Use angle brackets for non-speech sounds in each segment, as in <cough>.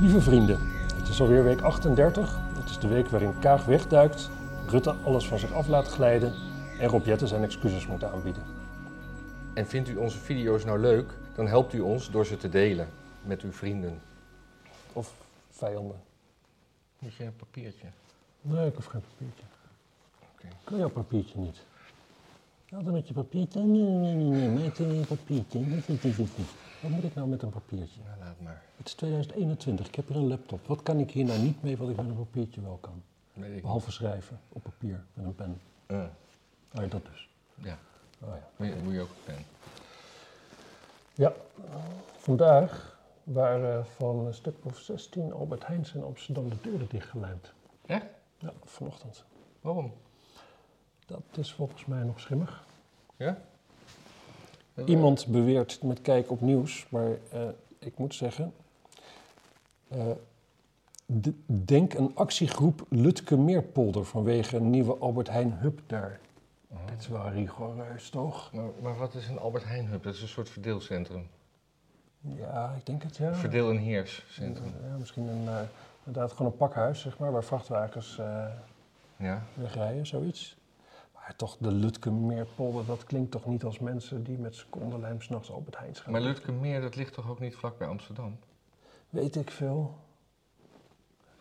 Lieve vrienden, het is alweer week 38. Het is de week waarin Kaag wegduikt, Rutte alles van zich af laat glijden en Rob Jetten zijn excuses moet aanbieden. En vindt u onze video's nou leuk, dan helpt u ons door ze te delen met uw vrienden. Of vijanden. Moet je een papiertje? Nee, ik hoef geen papiertje. Oké. Ik wil jouw papiertje niet. Altijd met je papiertje. Nee, nee, nee, nee, een papiertje. Wat moet ik nou met een papiertje? Nou, laat maar. Het is 2021, ik heb hier een laptop. Wat kan ik hier nou niet mee wat ik met een papiertje wel kan? Weet ik Behalve schrijven op papier met een pen. Eh, Oh ja, dat dus. ja, Oh ja. moet je, moet je ook een pen. Ja, vandaag waren van een stuk of 16 Albert Heijns in Amsterdam de deuren dichtgelijmd. Echt? Ja, vanochtend. Waarom? Dat is volgens mij nog schimmig. Ja? Iemand beweert met kijk op nieuws, maar eh, ik moet zeggen. eh, de- denk een actiegroep Lutke Meerpolder vanwege een nieuwe Albert Heijn hub daar. Oh. Dit is wel rigoureus, toch? Maar, maar wat is een Albert Heijn Hub? Dat is een soort verdeelcentrum. Ja, ik denk het ja. Verdeel- en heerscentrum. Ja, misschien een, eh, inderdaad gewoon een pakhuis, zeg maar, waar vrachtwagens eh, Ja. wegrijden, zoiets. Maar toch, de Lutke Meerpolder, dat klinkt toch niet als mensen die met secondenlijm s'nachts Albert Heijns gaan. Maar Lutke Meer, dat ligt toch ook niet vlak bij Amsterdam? Weet ik veel.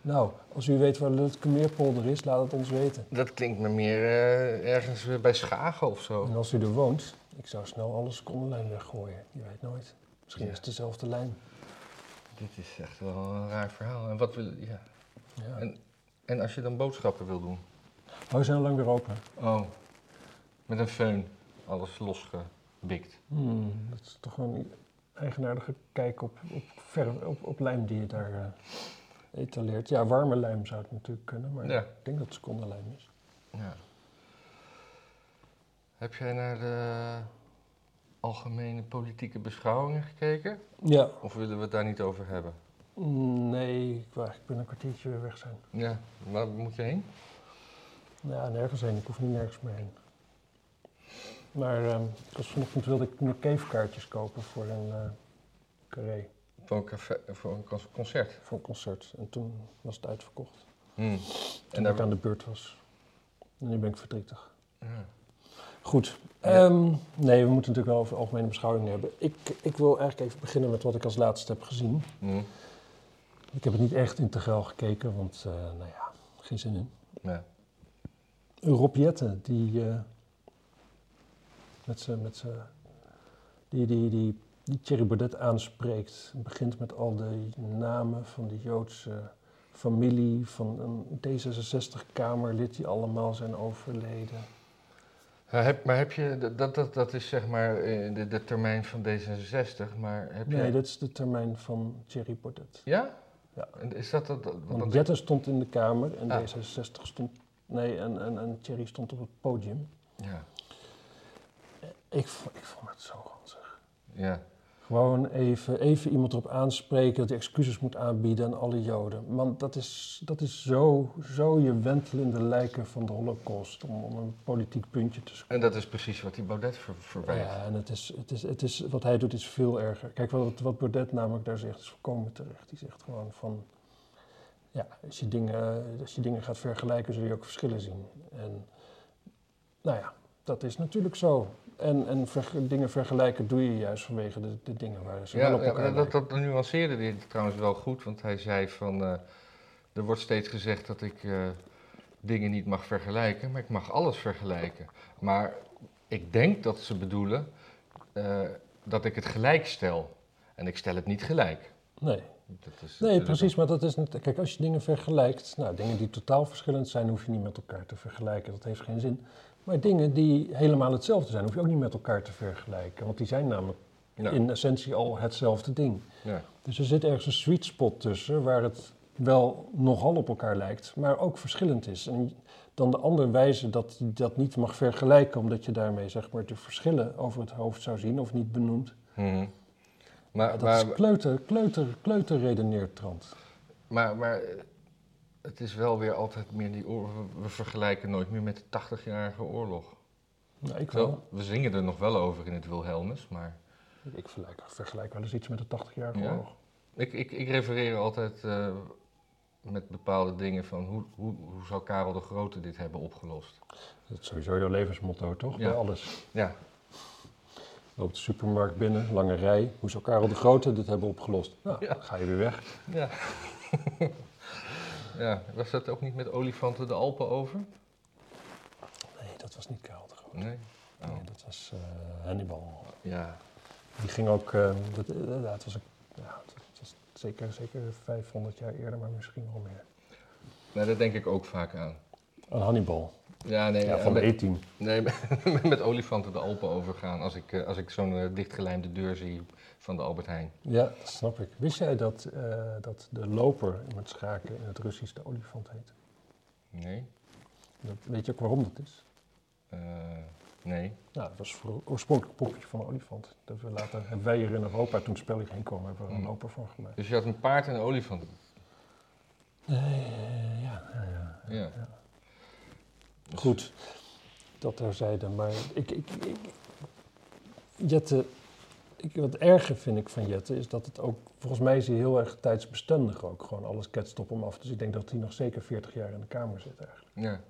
Nou, als u weet waar Lutke Meerpolder is, laat het ons weten. Dat klinkt me meer eh, ergens bij Schagen of zo. En als u er woont, ik zou snel alle secondenlijm weggooien. Je weet nooit. Misschien Ja. is het dezelfde lijn. Dit is echt wel een raar verhaal. En, wat wil, ja. Ja. En- en als je dan boodschappen wil doen? Oh, we zijn al lang weer open. Oh, met een föhn. Alles losgebikt. Hmm, dat is toch wel een eigenaardige kijk op, op, op, op lijm die je daar eh, etaleert. Ja, warme lijm zou het natuurlijk kunnen, maar Ja. ik denk dat het secondenlijm is. Ja. Heb jij naar de algemene politieke beschouwingen gekeken? Ja. Of willen we het daar niet over hebben? Mm, Nee, ik wil eigenlijk binnen een kwartiertje weer weg zijn. Ja, waar moet je heen? Ja, nergens heen. Ik hoef niet nergens meer heen. Maar ik was vanochtend wilde ik meer cavekaartjes kopen voor een eh carré, Voor een, café, voor een con- concert. voor een concert. En toen was het uitverkocht. Hmm. Toen En ik daar... aan de beurt was. En nu ben ik verdrietig. Ja. Goed. Ja. Ehm, nee, we moeten natuurlijk wel over algemene beschouwingen hebben. Ik, ik wil eigenlijk even beginnen met wat ik als laatste heb gezien. Hmm. Ik heb het niet echt integraal gekeken, want eh, nou ja, geen zin in. Ja. Rob Jetten, die eh, met zijn, met zijn, die, die, die, die Thierry Baudet aanspreekt, begint met al de namen van de Joodse familie, van een D66-kamerlid die allemaal zijn overleden. Ja, heb, maar heb je, dat- dat, dat, is zeg maar eh, de, de termijn van D66, maar heb je... Nee, dat is de termijn van Thierry Baudet. Ja? Ja. En is dat dat... dat- Want want- Jetten stond in de Kamer en Ah. D66 stond... Nee, en, en, en Thierry stond op het podium. Ja. Ik, ik vond het zo ranzig. Ja. Gewoon even, even iemand erop aanspreken dat hij excuses moet aanbieden aan alle Joden. Want dat is, dat is zo, zo je wentelende lijken van de holocaust om, om een politiek puntje te scoren. En dat is precies wat die Baudet ver, verwijt. Ja, en het is, het is, het is, wat hij doet is veel erger. Kijk, wat, wat Baudet namelijk daar zegt is volkomen terecht. Die zegt gewoon van, ja, als je dingen, als je dingen gaat vergelijken zul je ook verschillen zien. En nou ja, dat is natuurlijk zo. En, en dingen vergelijken doe je juist vanwege de, de dingen waar ze wel Ja, op ja, elkaar dat, dat nuanceerde hij trouwens wel goed, want hij zei van... eh, er wordt steeds gezegd dat ik eh, dingen niet mag vergelijken, maar ik mag alles vergelijken. Maar ik denk dat ze bedoelen eh, dat ik het gelijk stel. En ik stel het niet gelijk. Nee, Dat is nee precies, maar dat is niet... Kijk, als je dingen vergelijkt, nou, dingen die totaal verschillend zijn, hoef je niet met elkaar te vergelijken. Dat heeft geen zin. Maar dingen die helemaal hetzelfde zijn, hoef je ook niet met elkaar te vergelijken. Want die zijn namelijk Ja, in essentie al hetzelfde ding. ja. Dus er zit ergens een sweet spot tussen waar het wel nogal op elkaar lijkt, maar ook verschillend is. En dan de ander wijzen dat je dat niet mag vergelijken, omdat je daarmee zeg maar de verschillen over het hoofd zou zien of niet benoemt. Mhm. Maar, dat maar, is kleuter, kleuter, kleuter redeneertrand. maar, maar eh, het is wel weer altijd meer die oorlog. We, vergelijken nooit meer met de 80-jarige oorlog. Nou, ik Wel, wel. we zingen er nog wel over in het Wilhelmus, maar Ik vergelijk, vergelijk wel eens iets met de 80-jarige Ja? oorlog. Ik, ik, ik refereer altijd eh, met bepaalde dingen van hoe, hoe, hoe zou Karel de Grote dit hebben opgelost? Dat is sowieso jouw levensmotto, toch? Ja. Bij alles. Ja, Loopt de supermarkt binnen, lange rij. Hoe zou Karel de Grote dit hebben opgelost? Nou, Ja. ga je weer weg. ja. <laughs> ja, was dat ook niet met olifanten de Alpen over? Nee, dat was niet Karel de Grote. Nee. Oh, Nee, dat was eh, Hannibal. ja. Die ging ook, eh, dat, eh, het was, ook- ja, het was zeker, zeker 500 jaar eerder, maar misschien wel meer. Nee, daar denk ik ook vaak aan. Aan Hannibal, Ja, nee, ja, eh, van de met, E-team. nee, <laughs> met, olifanten de Alpen overgaan als ik, eh, als ik zo'n eh, dichtgelijmde deur zie van de Albert Heijn. Ja, dat snap ik. Wist jij dat, dat de loper in het schaken in het Russisch de olifant heet? Nee? Dat, weet je ook waarom dat is? Nee. Nou, dat was voor, oorspronkelijk een poppetje van een olifant. Dat we later, hebben wij hier in Europa, toen het spelletje heen kwam, hebben we er een Hmm. loper van gemaakt. Dus je had een paard en een olifant. Nee, ja, ja, ja. Ja. Goed, dat terzijde. Maar ik, ik, ik, Jette, ik, wat erger vind ik van Jette is dat het ook, volgens mij is hij heel erg tijdsbestendig ook. Gewoon alles ketst op hem af. Dus ik denk dat hij nog zeker 40 jaar in de Kamer zit eigenlijk. Ja.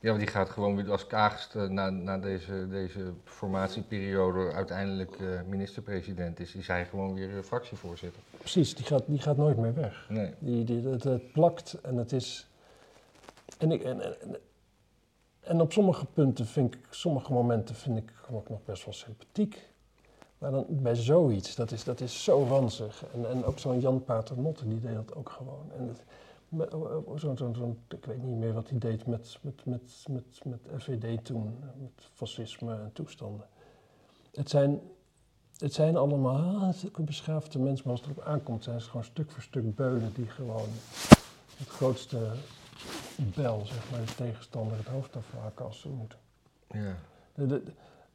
Ja, want die gaat gewoon weer als kaagste na, na deze, deze formatieperiode uiteindelijk eh, minister-president is. Is hij gewoon weer eh, fractievoorzitter. Precies, die gaat, die gaat nooit meer weg. Nee. Die, die, het, het plakt en het is. En, ik, en, en, en op sommige punten vind ik, sommige momenten vind ik ook nog best wel sympathiek. Maar dan bij zoiets, dat is, dat is zo ranzig. En, en ook zo'n Jan Paternotte, die deed dat ook gewoon. En zo'n, zo'n- ik weet niet meer wat hij deed met, met, met, met, met FVD toen, met fascisme en toestanden. Het zijn, het zijn allemaal ah, beschaafde mensen, maar als het erop aankomt, zijn ze gewoon stuk voor stuk beulen die gewoon het grootste bel, zeg maar, de tegenstander het hoofd afhaken als ze moeten. Ja. De, de,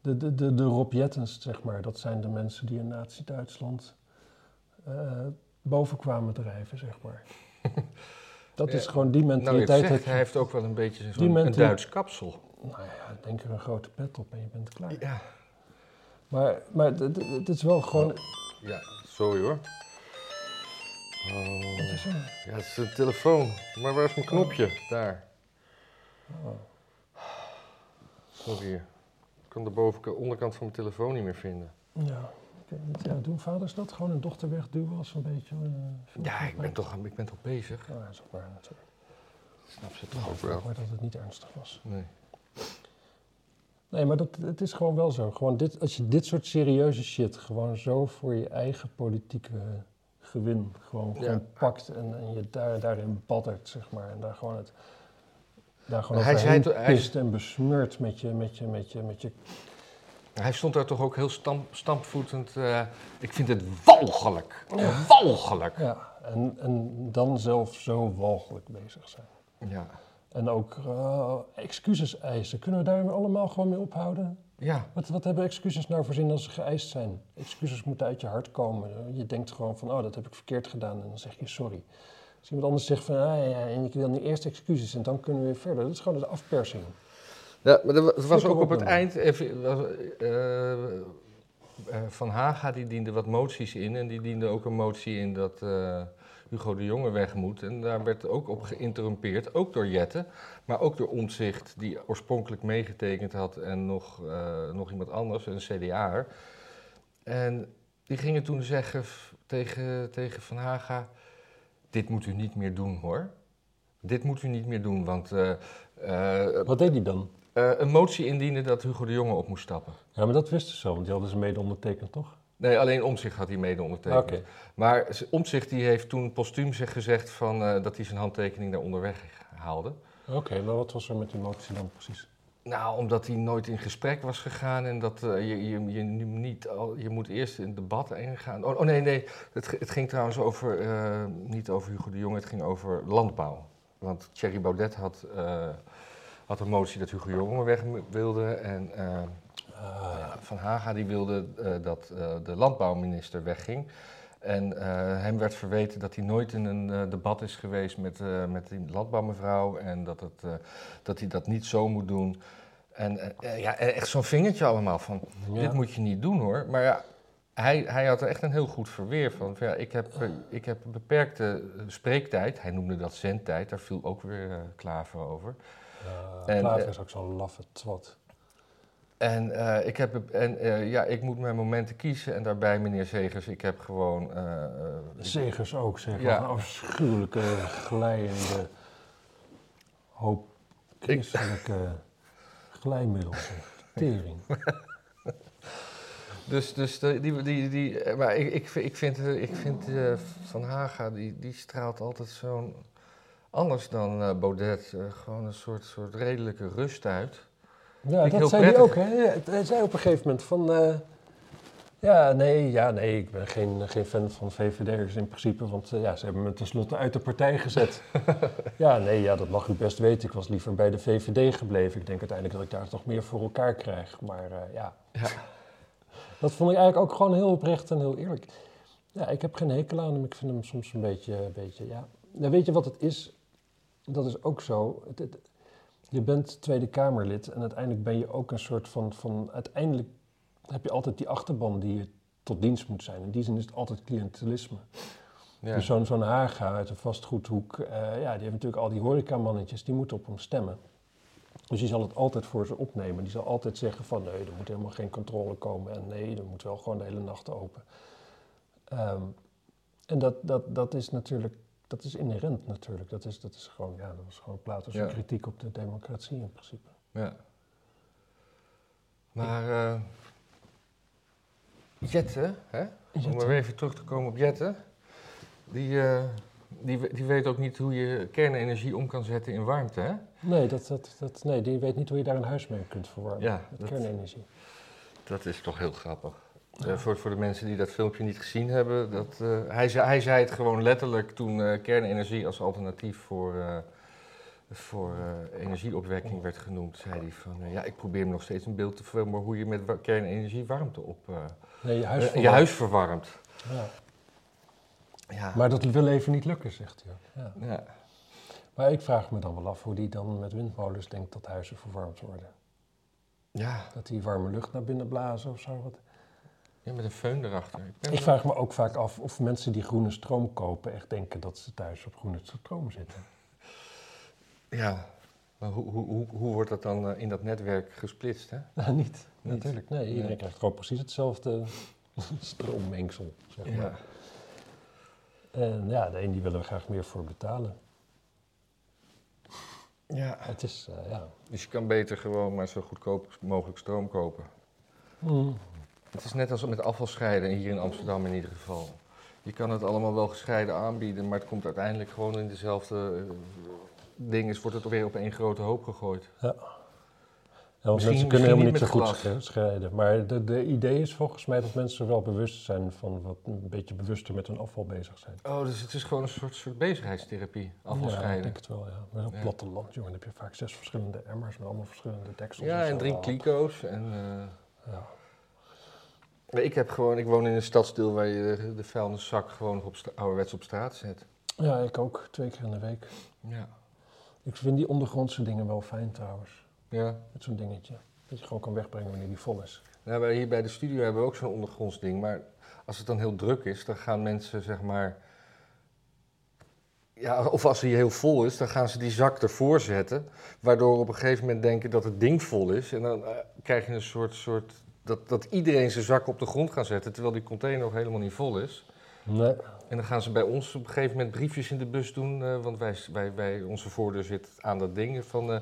de, de, de, de Rob Jettens, zeg maar, dat zijn de mensen die in Nazi-Duitsland eh, boven kwamen drijven, zeg maar. <laughs> Dat Ja, is gewoon die Nou, mentaliteit. het zegt, hij heeft ook wel een beetje zo'n een Duits kapsel. Nou ja, denk er een grote pet op en je bent klaar. Ja. Maar, maar het is wel gewoon... Ja, sorry hoor. Wat Oh. is er? Ja, het is een telefoon. Maar waar is mijn knopje? Daar. Oh. Sorry. Ik kan de bovenkant, onderkant van mijn telefoon niet meer vinden. Ja. Ja, doen vaders dat? Gewoon een dochter wegduwen als een beetje... eh, Ja, ik ben toch, ik ben toch bezig. Oh, ja, dat is ook waar natuurlijk. Snap ze toch ook hoop wel. maar dat het niet ernstig was. Nee. Nee, maar dat, het is gewoon wel zo. Gewoon dit, als je dit soort serieuze shit gewoon zo voor je eigen politieke gewin gewoon, Ja. gewoon pakt en, en je daar, daarin baddert, zeg maar. En daar gewoon het... Daar gewoon Hij hij- pist en besmeurt met je, met je, met je, met je... Hij stond daar toch ook heel stamp, stampvoetend. eh, ik vind het walgelijk. Walgelijk. Ja, en, en dan zelf zo walgelijk bezig zijn. Ja. En ook eh, excuses eisen. Kunnen we daar allemaal gewoon mee ophouden? Ja. Wat, wat hebben excuses nou voor zin als ze geëist zijn? Excuses moeten uit je hart komen. Je denkt gewoon van, oh, dat heb ik verkeerd gedaan. En dan zeg je sorry. Als iemand anders zegt van, ah ja, en ik wil nu eerst excuses en dan kunnen we weer verder. Dat is gewoon de afpersing. Ja, maar er was ook op het eind. Even, was, eh, eh, van Haga die diende wat moties in. En die diende ook een motie in dat eh, Hugo de Jonge weg moet. En daar werd ook op geïnterrumpeerd. Ook door Jette. Maar ook door Omtzigt, die oorspronkelijk meegetekend had. En nog, eh, nog iemand anders, een CDA'er. En die gingen toen zeggen tegen, tegen Van Haga... Dit moet u niet meer doen hoor. Dit moet u niet meer doen, want... eh, eh, Wat deed hij dan? een motie indienen dat Hugo de Jonge op moest stappen. Ja, maar dat wisten ze zo, want die hadden ze mede ondertekend, toch? Nee, alleen Omtzigt had hij mede ondertekend. Oké. Maar Omtzigt die heeft toen postuum zich gezegd van, eh, dat hij zijn handtekening daar onderweg haalde. Oké, maar wat was er met die motie dan precies? Nou, omdat hij nooit in gesprek was gegaan en dat eh, je, je, niet al, je moet eerst in debat ingaan. Oh, oh nee, nee, het, het ging trouwens over, eh, niet over Hugo de Jonge, het ging over landbouw. Want Thierry Baudet had, had een motie dat Hugo de Jonge weg wilde en... eh. Van Haga die wilde eh, dat eh, de landbouwminister wegging. En hem werd verweten dat hij nooit in een debat is geweest met, met die landbouwmevrouw. En dat, het, dat hij dat niet zo moet doen. En ja, echt zo'n vingertje allemaal van, Ja. dit moet je niet doen hoor. Maar ja, hij, hij had er echt een heel goed verweer van. van ja, ik, heb, ik heb een beperkte spreektijd. Hij noemde dat zendtijd. Daar viel ook weer Klaver over. Ja, En, Klaver is ook zo'n laffe twat. En, eh, ik, heb, en eh, ja, ik moet mijn momenten kiezen. En daarbij, meneer Zegers, ik heb gewoon... eh, eh, ik- Zegers ook, zeg. Ja. Wat een afschuwelijke, glijende hoop christelijke glijmiddels. zeg. Tering. <laughs> Dus, dus de- die, die, die, maar ik, ik, vind- ik vind, ik vind Van Haga, die, die straalt altijd zo'n, anders dan Baudet, gewoon een soort, soort redelijke rust uit. Ja, dat zei hij ook. Hè? Hij zei op een gegeven moment van... eh, ja, nee, ja, nee, ik ben geen, geen fan van VVD'ers in principe, want eh, ja, ze hebben me tenslotte uit de partij gezet. <laughs> ja, nee, ja, dat mag u best weten. Ik was liever bij de VVD gebleven. Ik denk uiteindelijk dat ik daar toch meer voor elkaar krijg. Maar eh, ja, Ja. <laughs> dat vond ik eigenlijk ook gewoon heel oprecht en heel eerlijk. Ja, ik heb geen hekel aan hem. Ik vind hem soms een beetje, een beetje ja. Nou, weet je wat het is? Dat is ook zo. Het, het- je bent Tweede Kamerlid en uiteindelijk ben je ook een soort van, van... Uiteindelijk heb je altijd die achterban die je tot dienst moet zijn. In die zin is het altijd cliëntelisme. Ja. Dus zo'n zo'n Haga uit een vastgoedhoek, eh, ja, die heeft natuurlijk al die horecamannetjes, die moeten op hem stemmen. Dus die zal het altijd voor ze opnemen. Die zal altijd zeggen van nee, er moet helemaal geen controle komen en nee, er moet wel gewoon de hele nacht open. Ehm, en dat, dat, dat is natuurlijk, dat is inherent natuurlijk. Dat is, dat is gewoon, ja, dat was gewoon Plato's Ja. kritiek op de democratie in principe. Ja. Maar eh Jette, hè? om maar even terug te komen op Jette, die, eh, die, die weet ook niet hoe je kernenergie om kan zetten in warmte, hè? Nee, dat, dat, dat, nee, die weet niet hoe je daar een huis mee kunt verwarmen. Ja, met dat- kernenergie. Dat is toch heel grappig. Eh, voor, voor de mensen die dat filmpje niet gezien hebben, dat, eh, hij, zei, hij zei het gewoon letterlijk toen eh, kernenergie als alternatief voor, voor energieopwekking werd genoemd. Zei hij van, ja, ik probeer me nog steeds een beeld te vormen hoe je met wa- kernenergie warmte op Nee, je huis je verwarmen. huis verwarmt. Ja. Ja. Maar dat wil even niet lukken, zegt hij. Ja. ja. Maar ik vraag me dan wel af hoe die dan met windmolens denkt dat huizen verwarmd worden. Ja. Dat die warme lucht naar binnen blazen of zo. Wat. Ja, met een föhn erachter. Ik ben Ik vraag me ook vaak af of mensen die groene stroom kopen echt denken dat ze thuis op groene stroom zitten. <laughs> Ja, maar hoe, hoe, hoe, hoe wordt dat dan eh, in dat netwerk gesplitst, hè? Nou, niet, natuurlijk. Nee, iedereen Nee. krijgt gewoon precies hetzelfde <laughs> stroommengsel, zeg maar. Ja. En ja, de een die willen er graag meer voor betalen. ja. Het is, eh, ja... Dus je kan beter gewoon maar zo goedkoop mogelijk stroom kopen. Mm. Het is net als met afvalscheiden, hier in Amsterdam in ieder geval. Je kan het allemaal wel gescheiden aanbieden, maar het komt uiteindelijk gewoon in dezelfde uh, dingen. Wordt het weer op één grote hoop gegooid. Ja. Ja, want Misschien- mensen kunnen helemaal niet zo goed sche- scheiden. Maar de, de idee is volgens mij dat mensen wel bewust zijn van wat een beetje bewuster met hun afval bezig zijn. Oh, dus het is gewoon een soort, soort bezigheidstherapie, Ja, ik afvalscheiden. denk het wel, ja. Maar op Ja. platteland, jongen, dan heb je vaak zes verschillende emmers met allemaal verschillende deksels. Ja, en drie kliko's. En, eh, Ja. Ik, heb gewoon, ik woon in een stadsdeel waar je de, de vuilniszak gewoon op ouderwets op straat zet. ja, ik ook. Twee keer in de week. Ja. Ik vind die ondergrondse dingen wel fijn trouwens. ja. Met zo'n dingetje. Dat je gewoon kan wegbrengen wanneer die vol is. Nou, wij hier bij de studio hebben we ook zo'n ondergronds ding. Maar als het dan heel druk is, dan gaan mensen zeg maar. Ja, of als hij heel vol is, dan gaan ze die zak ervoor zetten. Waardoor op een gegeven moment denken dat het ding vol is. En dan eh, krijg je een soort. soort dat, dat iedereen zijn zak op de grond gaat zetten, terwijl die container nog helemaal niet vol is. Nee. En dan gaan ze bij ons op een gegeven moment briefjes in de bus doen. eh, want wij, wij, wij, onze voordeur zit aan dat ding. Van, eh,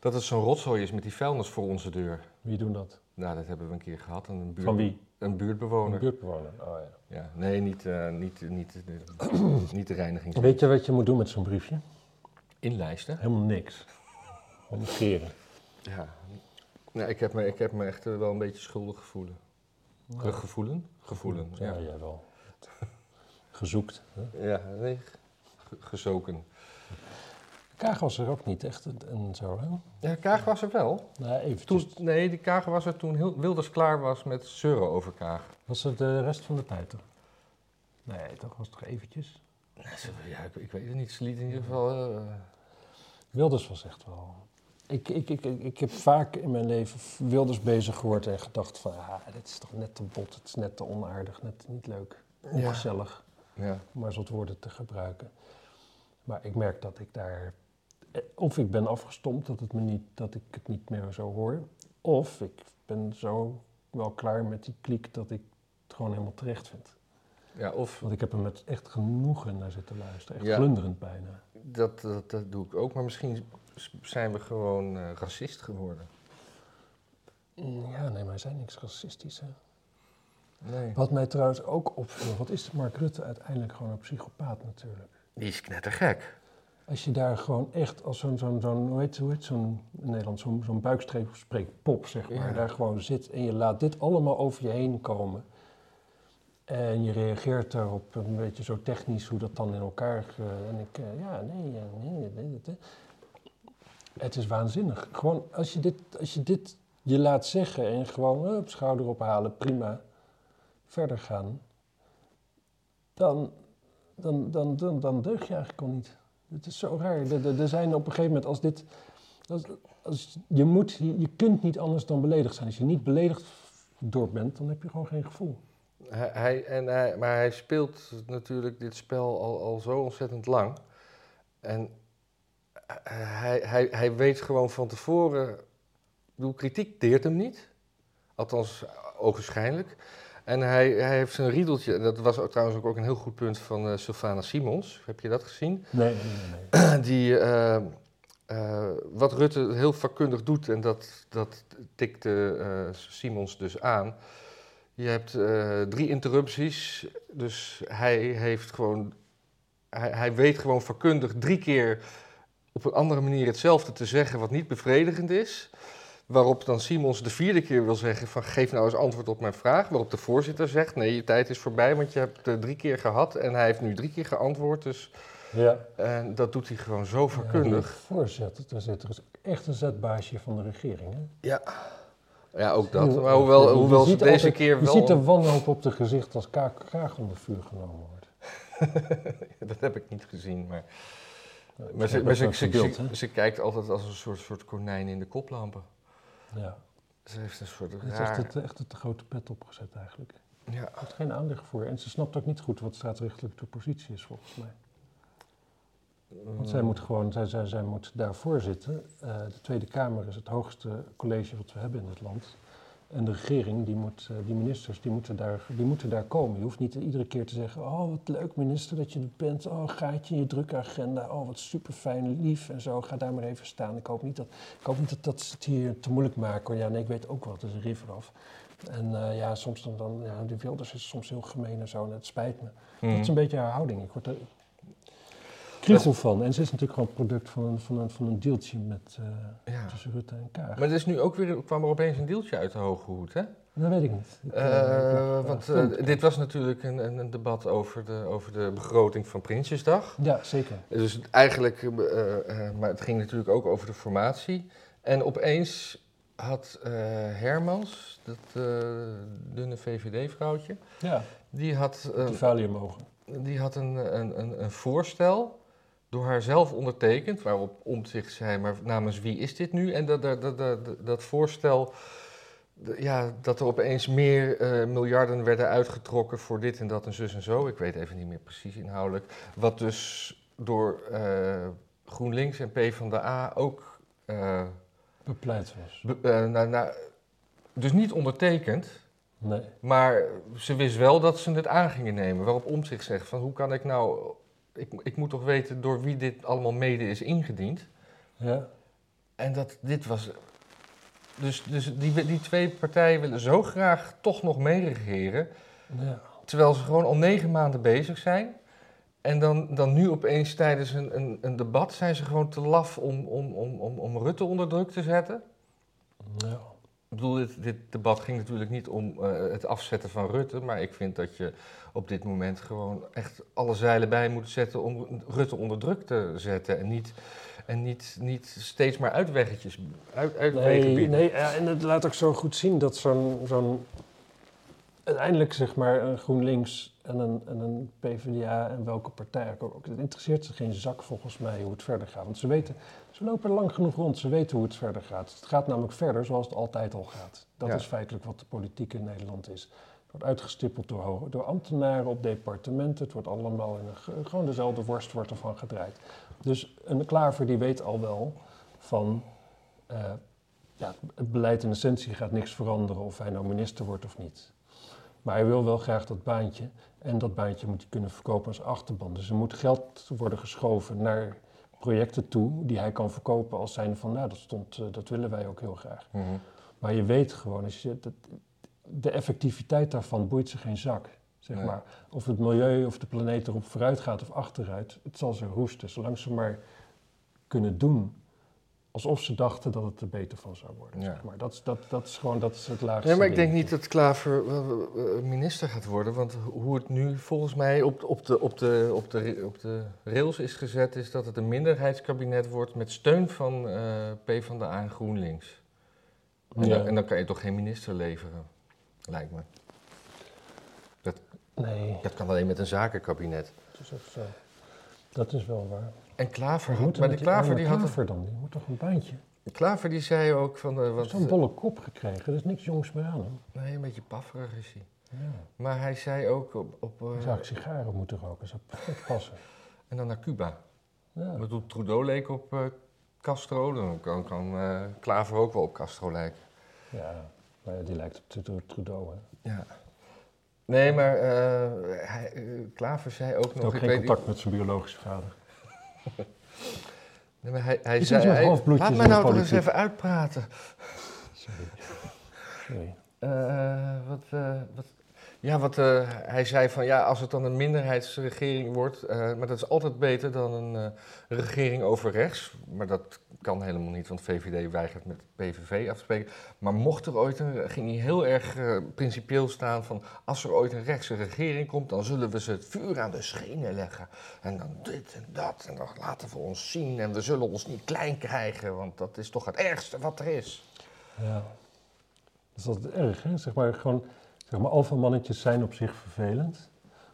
dat het zo'n rotzooi is met die vuilnis voor onze deur. Wie doen dat? Nou, dat hebben we een keer gehad. Een buurt, Van wie? Een Een buurtbewoner. buurtbewoner. Oh, ja. Ja, nee, niet, eh, niet, niet, de, niet de reiniging. Weet je wat je moet doen met zo'n briefje? Inlijsten? Helemaal niks. Gewoon negeren. Ja. Nee, ik heb me, ik heb me echt eh, wel een beetje schuldig gevoelen. Ge- Gevoelen? Gevoelen, Ja, ja. jij wel. <laughs> Gezoekt. Hè? Ja, nee, ge- gezoken. Kaag was er ook niet echt en- zo, hè? Ja, Kaag was er wel. Nou, even. Toen, nee, die Kaag was er toen heel, Wilders klaar was met zeuren over Kaag. Was het de rest van de tijd toch? Nee, toch was het toch eventjes? Ja, ja, ik weet het niet. Ze liet in ieder geval... eh, Wilders was echt wel... ik, ik, ik, ik, heb vaak in mijn leven Wilders bezig gehoord en gedacht van, ah, dit is toch net te bot, het is net te onaardig, net niet leuk, Ja. ongezellig, Ja. om maar zo'n woorden te gebruiken. Maar ik merk dat ik daar, eh, of ik ben afgestompt, dat, het me niet, dat ik het niet meer zo hoor, of ik ben zo wel klaar met die kliek dat ik het gewoon helemaal terecht vind. ja, of Want ik heb er met echt genoegen naar zitten luisteren, echt Ja. glunderend bijna. dat, dat, dat doe ik ook, maar misschien zijn we gewoon eh, racist geworden. Ja, nee, maar hij zijn niks racistisch, hè. Nee. Wat mij trouwens ook opviel, wat is Mark Rutte uiteindelijk gewoon een psychopaat natuurlijk. Die is knettergek. Als je daar gewoon echt als zo'n, zo'n, zo'n hoe heet, hoe heet zo'n, in Nederland, zo'n, zo'n buikstreepspreekpop, zeg maar, Ja. daar gewoon zit en je laat dit allemaal over je heen komen. En je reageert daarop een beetje zo technisch hoe dat dan in elkaar... eh, en ik, eh, ja, nee, ja, nee, nee, nee, nee. Het is waanzinnig. Gewoon, als je dit, als je dit je laat zeggen en gewoon eh, op schouder ophalen, prima, verder gaan, dan, dan, dan, dan, dan deug je eigenlijk al niet. Het is zo raar. Er- zijn op een gegeven moment, als dit, als, als, je, moet, je, kunt niet anders dan beledigd zijn. Als je niet beledigd door bent, dan heb je gewoon geen gevoel. Hij, en hij, maar hij speelt natuurlijk dit spel al, al zo ontzettend lang. En hij, hij, hij weet gewoon van tevoren. Ik bedoel, kritiek deert hem niet. Althans, ogenschijnlijk. En hij, hij heeft zijn riedeltje. en Dat was trouwens ook, een heel goed punt van eh Sylvana Simons. Heb je dat gezien? Nee, nee, nee. <clears throat> Die, eh, eh, wat Rutte heel vakkundig doet, en dat, dat tikte Simons dus aan. Je hebt drie interrupties, dus hij heeft gewoon, hij, hij weet gewoon vakkundig drie keer op een andere manier hetzelfde te zeggen wat niet bevredigend is. Waarop dan Simons de vierde keer wil zeggen van geef nou eens antwoord op mijn vraag. Waarop de voorzitter zegt nee, je tijd is voorbij, want je hebt het drie keer gehad. En hij heeft nu drie keer geantwoord, dus Ja. en dat doet hij gewoon zo Ja, vakkundig. die voorzitter, daar zit er is echt een zetbaasje van de regering. Hè? Ja, ja ook dat. Maar hoewel, Je hoewel ze deze altijd- keer Je wel... ziet de wanhoop op de gezicht als kaak, onder vuur genomen wordt. <laughs> dat heb ik niet gezien, maar... Maar, ze, maar ze, beeld, kijkt altijd als een soort, soort konijn in de koplampen. Ja, Ze heeft een soort het raar... het, echt het grote pet opgezet eigenlijk. Ja, Ze heeft geen aanleg voor. En ze snapt ook niet goed wat straatrichtelijk de positie is, volgens mij. Want zij mm, moet gewoon, zij, zij, zij moet daarvoor zitten. Eh, de Tweede Kamer is het hoogste college wat we hebben in het land. En de regering, die, moet, eh, die ministers, die moeten, daar, die moeten daar komen. Je hoeft niet iedere keer te zeggen, oh wat leuk minister dat je er bent. Oh gaatje in je drukke agenda. Oh wat super fijn, lief en zo. Ga daar maar even staan. Ik hoop niet dat, ik hoop niet dat, dat ze het hier te moeilijk maken. hoor. Ja, nee, ik weet ook wel, het is een river af. En eh, ja, soms dan, dan ja, de Wilders is soms heel gemeen en zo. En het spijt me. Dat is mm. een beetje haar houding. Ik word er kriegel van. En ze is natuurlijk gewoon product van een, van een, van een deeltje met, eh, Ja. tussen Rutte en Kaag. Maar er is nu ook weer, kwam er opeens een deeltje uit de hoge hoed, hè? Dat weet ik niet. Ik, Eh, eh, want dit was natuurlijk een, een, debat over de, over de begroting van Prinsjesdag. Ja, zeker. Dus eigenlijk, maar het ging natuurlijk ook over de formatie. En opeens had Hermans, dat dunne VVD-vrouwtje, Ja, die had, eh, die mogen. die had een, een, een, een voorstel door haar zelf ondertekend, waarop Omtzigt zei, maar namens wie is dit nu? En dat, dat, dat, dat, dat voorstel, ja, dat er opeens meer eh, miljarden werden uitgetrokken voor dit en dat en zus en zo. Ik weet even niet meer precies inhoudelijk. Wat dus door eh, GroenLinks en PvdA ook... eh, Bepleit was. be- nou, nou, dus niet ondertekend, Nee. maar ze wist wel dat ze het aan gingen nemen. Waarop Omtzigt zegt van hoe kan ik nou... Ik, ik moet toch weten door wie dit allemaal mede is ingediend. Ja, En dat dit was... Dus, dus die, die twee partijen willen zo graag toch nog meeregeren... ja. terwijl ze gewoon al negen maanden bezig zijn... En dan, dan nu opeens tijdens een, een, een debat zijn ze gewoon te laf om, om, om, om, om Rutte onder druk te zetten. ja. Ik bedoel, dit, dit debat ging natuurlijk niet om eh, het afzetten van Rutte, maar ik vind dat je op dit moment gewoon echt alle zeilen bij moet zetten om Rutte onder druk te zetten en niet, en niet, niet steeds maar uitweggetjes, uit, uitwegen Nee, bieden. nee en het laat ook zo goed zien dat zo'n zo'n uiteindelijk zeg maar een GroenLinks en een, en een PvdA en welke partij ook. Het interesseert ze geen zak volgens mij hoe het verder gaat. Want ze weten, ze lopen lang genoeg rond, ze weten hoe het verder gaat. Het gaat namelijk verder zoals het altijd al gaat. Dat Ja. is feitelijk wat de politiek in Nederland is. Het wordt uitgestippeld door, door ambtenaren op departementen. Het wordt allemaal in een, ge- gewoon dezelfde worst wordt ervan gedraaid. Dus een klaver die weet al wel van... eh, ja, het beleid in essentie gaat niks veranderen of hij nou minister wordt of niet. Maar hij wil wel graag dat baantje. En dat baantje moet hij kunnen verkopen als achterban. Dus er moet geld worden geschoven naar projecten toe die hij kan verkopen als zijnde van, nou, dat, stond, eh, dat willen wij ook heel graag. Mhm. Maar je weet gewoon, als je, dat, de effectiviteit daarvan boeit ze geen zak. Zeg Nee. maar. Of het milieu of de planeet erop vooruit gaat of achteruit, het zal ze roesten. Zolang ze maar kunnen doen alsof ze dachten dat het er beter van zou worden. Ja. Zeg maar. dat, is- dat, dat is gewoon dat is het laagste. Nee, maar ik denk niet dat Klaver eh, eh, minister gaat worden. Want hoe het nu volgens mij op, op, de, op, de, op, de, op de rails is gezet, is dat het een minderheidskabinet wordt met steun van eh PvdA en GroenLinks. En, Ja. dan, en dan kan je toch geen minister leveren, lijkt me. Nee, Dat kan alleen met een zakenkabinet. dat is ook zo. Dat is wel waar. En Klaver, Maar, had, maar de Klaver die had, Klaver dan? Die moet toch een baantje? Klaver die zei ook van, eh, Hij wat, heeft zo'n bolle kop gekregen. Er is niks jongs meer aan hem. nee, een beetje pafferig is hij. Ja. Maar hij zei ook op, op eh, Dan zou ik sigaren moeten roken. zou perfect passen. <laughs> en dan naar Cuba. Ja. Ik bedoel, Trudeau leek op eh, Castro, dan kan, kan eh, Klaver ook wel op Castro lijken. ja, maar ja, die lijkt op Trudeau-. Hè. Ja. Nee, maar eh, hij, eh, Klaver zei ook Hij heeft nog... ook ik geen contact met zijn biologische vader. <laughs> Nee, maar hij, hij zei... hij- laat mij nou toch eens even uitpraten. Sorry. Sorry. <laughs> Eh, wat, eh, wat, ja, wat eh, hij zei van ja, als het dan een minderheidsregering wordt, maar dat is altijd beter dan een regering over rechts. Maar dat kan helemaal niet, want VVD weigert met PVV af te spreken. Maar mocht er ooit een, ging hij heel erg eh, principieel staan van als er ooit een rechtse regering komt, dan zullen we ze het vuur aan de schenen leggen. En dan dit en dat en dan laten we ons zien en we zullen ons niet klein krijgen, want dat is toch het ergste wat er is. Ja. Dat is altijd erg, hè? Zeg maar, gewoon, zeg maar, alfamannetjes zijn op zich vervelend.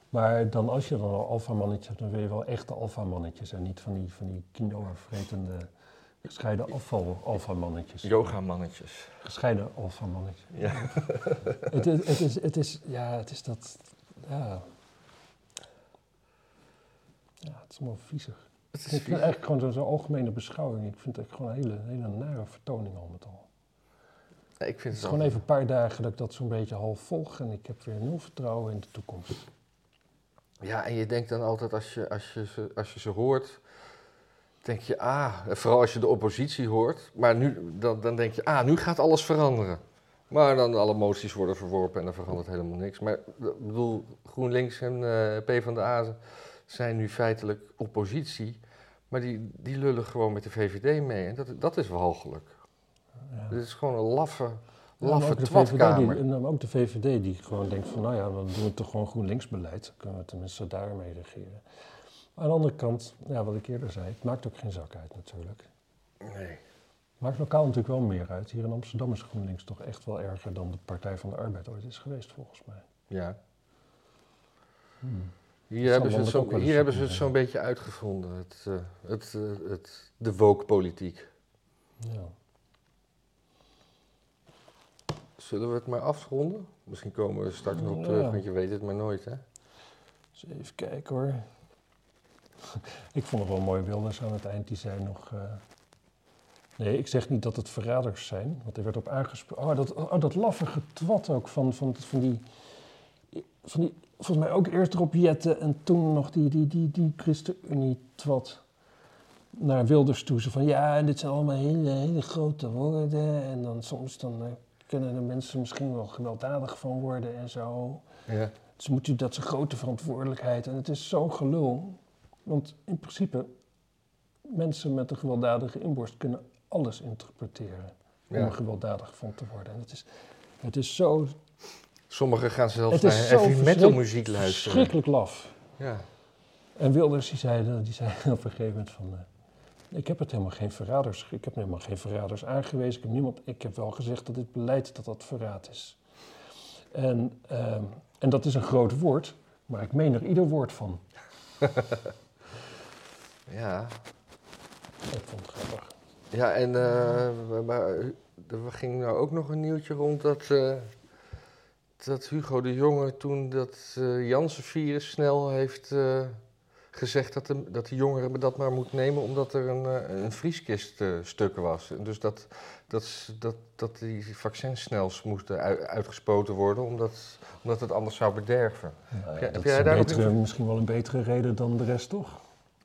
Maar dan als je dan al alfamannetjes hebt, dan wil je wel echte alfamannetjes. En niet van die, van die gescheiden afval alfamannetjes. Yoga-mannetjes. Gescheiden alfamannetjes. Ja. <laughs> het, is, het, is, het is, ja, het is dat, ja. Ja, het is allemaal viezig. Het Ik vind eigenlijk gewoon zo'n algemene beschouwing. Ik vind het echt gewoon een hele, hele nare vertoning al met al. Ja, ik vind Het het is gewoon even een paar dagen dat ik dat zo'n beetje half volg en ik heb weer nul vertrouwen in de toekomst. Ja, en je denkt dan altijd als je, als je, ze, als je ze hoort, denk je, ah, vooral als je de oppositie hoort, maar nu, dan, dan denk je, ah, nu gaat alles veranderen. Maar dan alle moties worden verworpen en er verandert helemaal niks. Maar ik bedoel, GroenLinks en eh PvdA zijn nu feitelijk oppositie, maar die, die lullen gewoon met de VVD mee. En dat, dat is walgelijk. Ja. Dit is gewoon een laffe, Ja, laffe die, twatkamer. en dan ook de VVD die gewoon denkt van, nou ja, dan doen we toch gewoon GroenLinks beleid. Dan kunnen we tenminste daarmee regeren. Aan de andere kant, ja, wat ik eerder zei, het maakt ook geen zak uit natuurlijk. Nee. Maakt lokaal natuurlijk wel meer uit. Hier in Amsterdam is GroenLinks toch echt wel erger dan de Partij van de Arbeid ooit is geweest, volgens mij. Ja. Hmm. Hier hebben ze zo, eens hier hebben ze het zo'n beetje uitgevonden, het, eh, het, eh, het, de woke-politiek. Ja. Zullen we het maar afronden? Misschien komen we straks nog op Ja. terug, want je weet het maar nooit, hè? Dus even kijken hoor. <laughs> ik vond het wel mooi Wilders aan het eind. Die zei nog... eh, Nee, ik zeg niet dat het verraders zijn. Want er werd op aangesproken... Oh, dat, oh, dat laffige twat ook van, van, van die... Van die volgens mij ook eerst erop jetten en toen nog die, die, die, die ChristenUnie-twat naar Wilders toe. Zo van, ja, en dit zijn allemaal hele, hele grote woorden. En dan soms dan, eh, kunnen de mensen misschien wel gewelddadig van worden en zo. Ja. Dus moet u dat een grote verantwoordelijkheid. En het is zo'n gelul. Want in principe, mensen met een gewelddadige inborst kunnen alles interpreteren. Om Ja. er gewelddadig van te worden. En het is, het is zo Sommigen gaan zelfs naar heavy metal muziek luisteren. verschrikkelijk laf. Ja. En Wilders die zei, die zei op een gegeven moment van... eh, ik heb het helemaal geen verraders, ik heb helemaal geen verraders aangewezen. Ik heb, niemand, ik heb wel gezegd dat dit beleid dat dat verraad is. En, ehm, en dat is een groot woord, maar ik meen er ieder woord van. <laughs> Ja, Ik vond het grappig. ja en eh, maar, er ging nou ook nog een nieuwtje rond dat, eh, dat Hugo de Jonge toen dat eh Janssen-virus snel heeft eh, gezegd dat de, dat de jongeren dat maar moet nemen omdat er een, een vrieskist eh, stuk was. En dus dat, dat, dat, dat die vaccins snel moesten ui- uitgespoten worden omdat, omdat het anders zou bederven. Nou ja, heb dat jij is een daar betere, misschien wel een betere reden dan de rest, toch?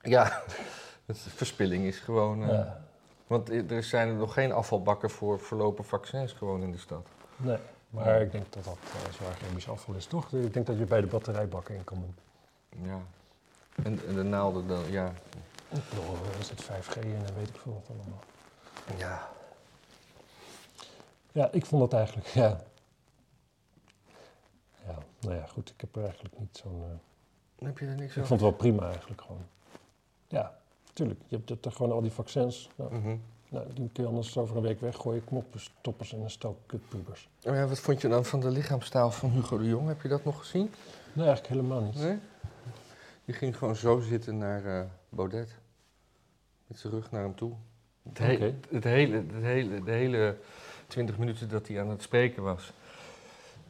Ja, <laughs> verspilling is gewoon... eh, Ja. Want er zijn nog geen afvalbakken voor verlopen vaccins gewoon in de stad. Nee, maar ik denk dat dat uh, zwaar chemisch afval is, toch? Ik denk dat je bij de batterijbakken in kan doen. Ja. En, en de naalden dan, ja. Ik bedoel, er zit 5G in en weet ik veel wat allemaal. Ja. Ja, ik vond dat eigenlijk, <laughs> ja. Ja, nou ja, goed, ik heb er eigenlijk niet zo'n... eh, Dan heb je er niks ik vond het wel prima eigenlijk gewoon. Ja, tuurlijk. Je hebt er gewoon al die vaccins. Nou, nou, die kun je anders over een week weggooien. Knoppers, toppers en een stok kutpubers. Oh ja, wat vond je dan van de lichaamstaal van Hugo de Jong? Heb je dat nog gezien? Nee, eigenlijk helemaal niet. Nee? Die ging gewoon zo zitten naar eh, Baudet. Met zijn rug naar hem toe. Het, he- Oké. het hele, het hele, de hele 20 minuten dat hij aan het spreken was.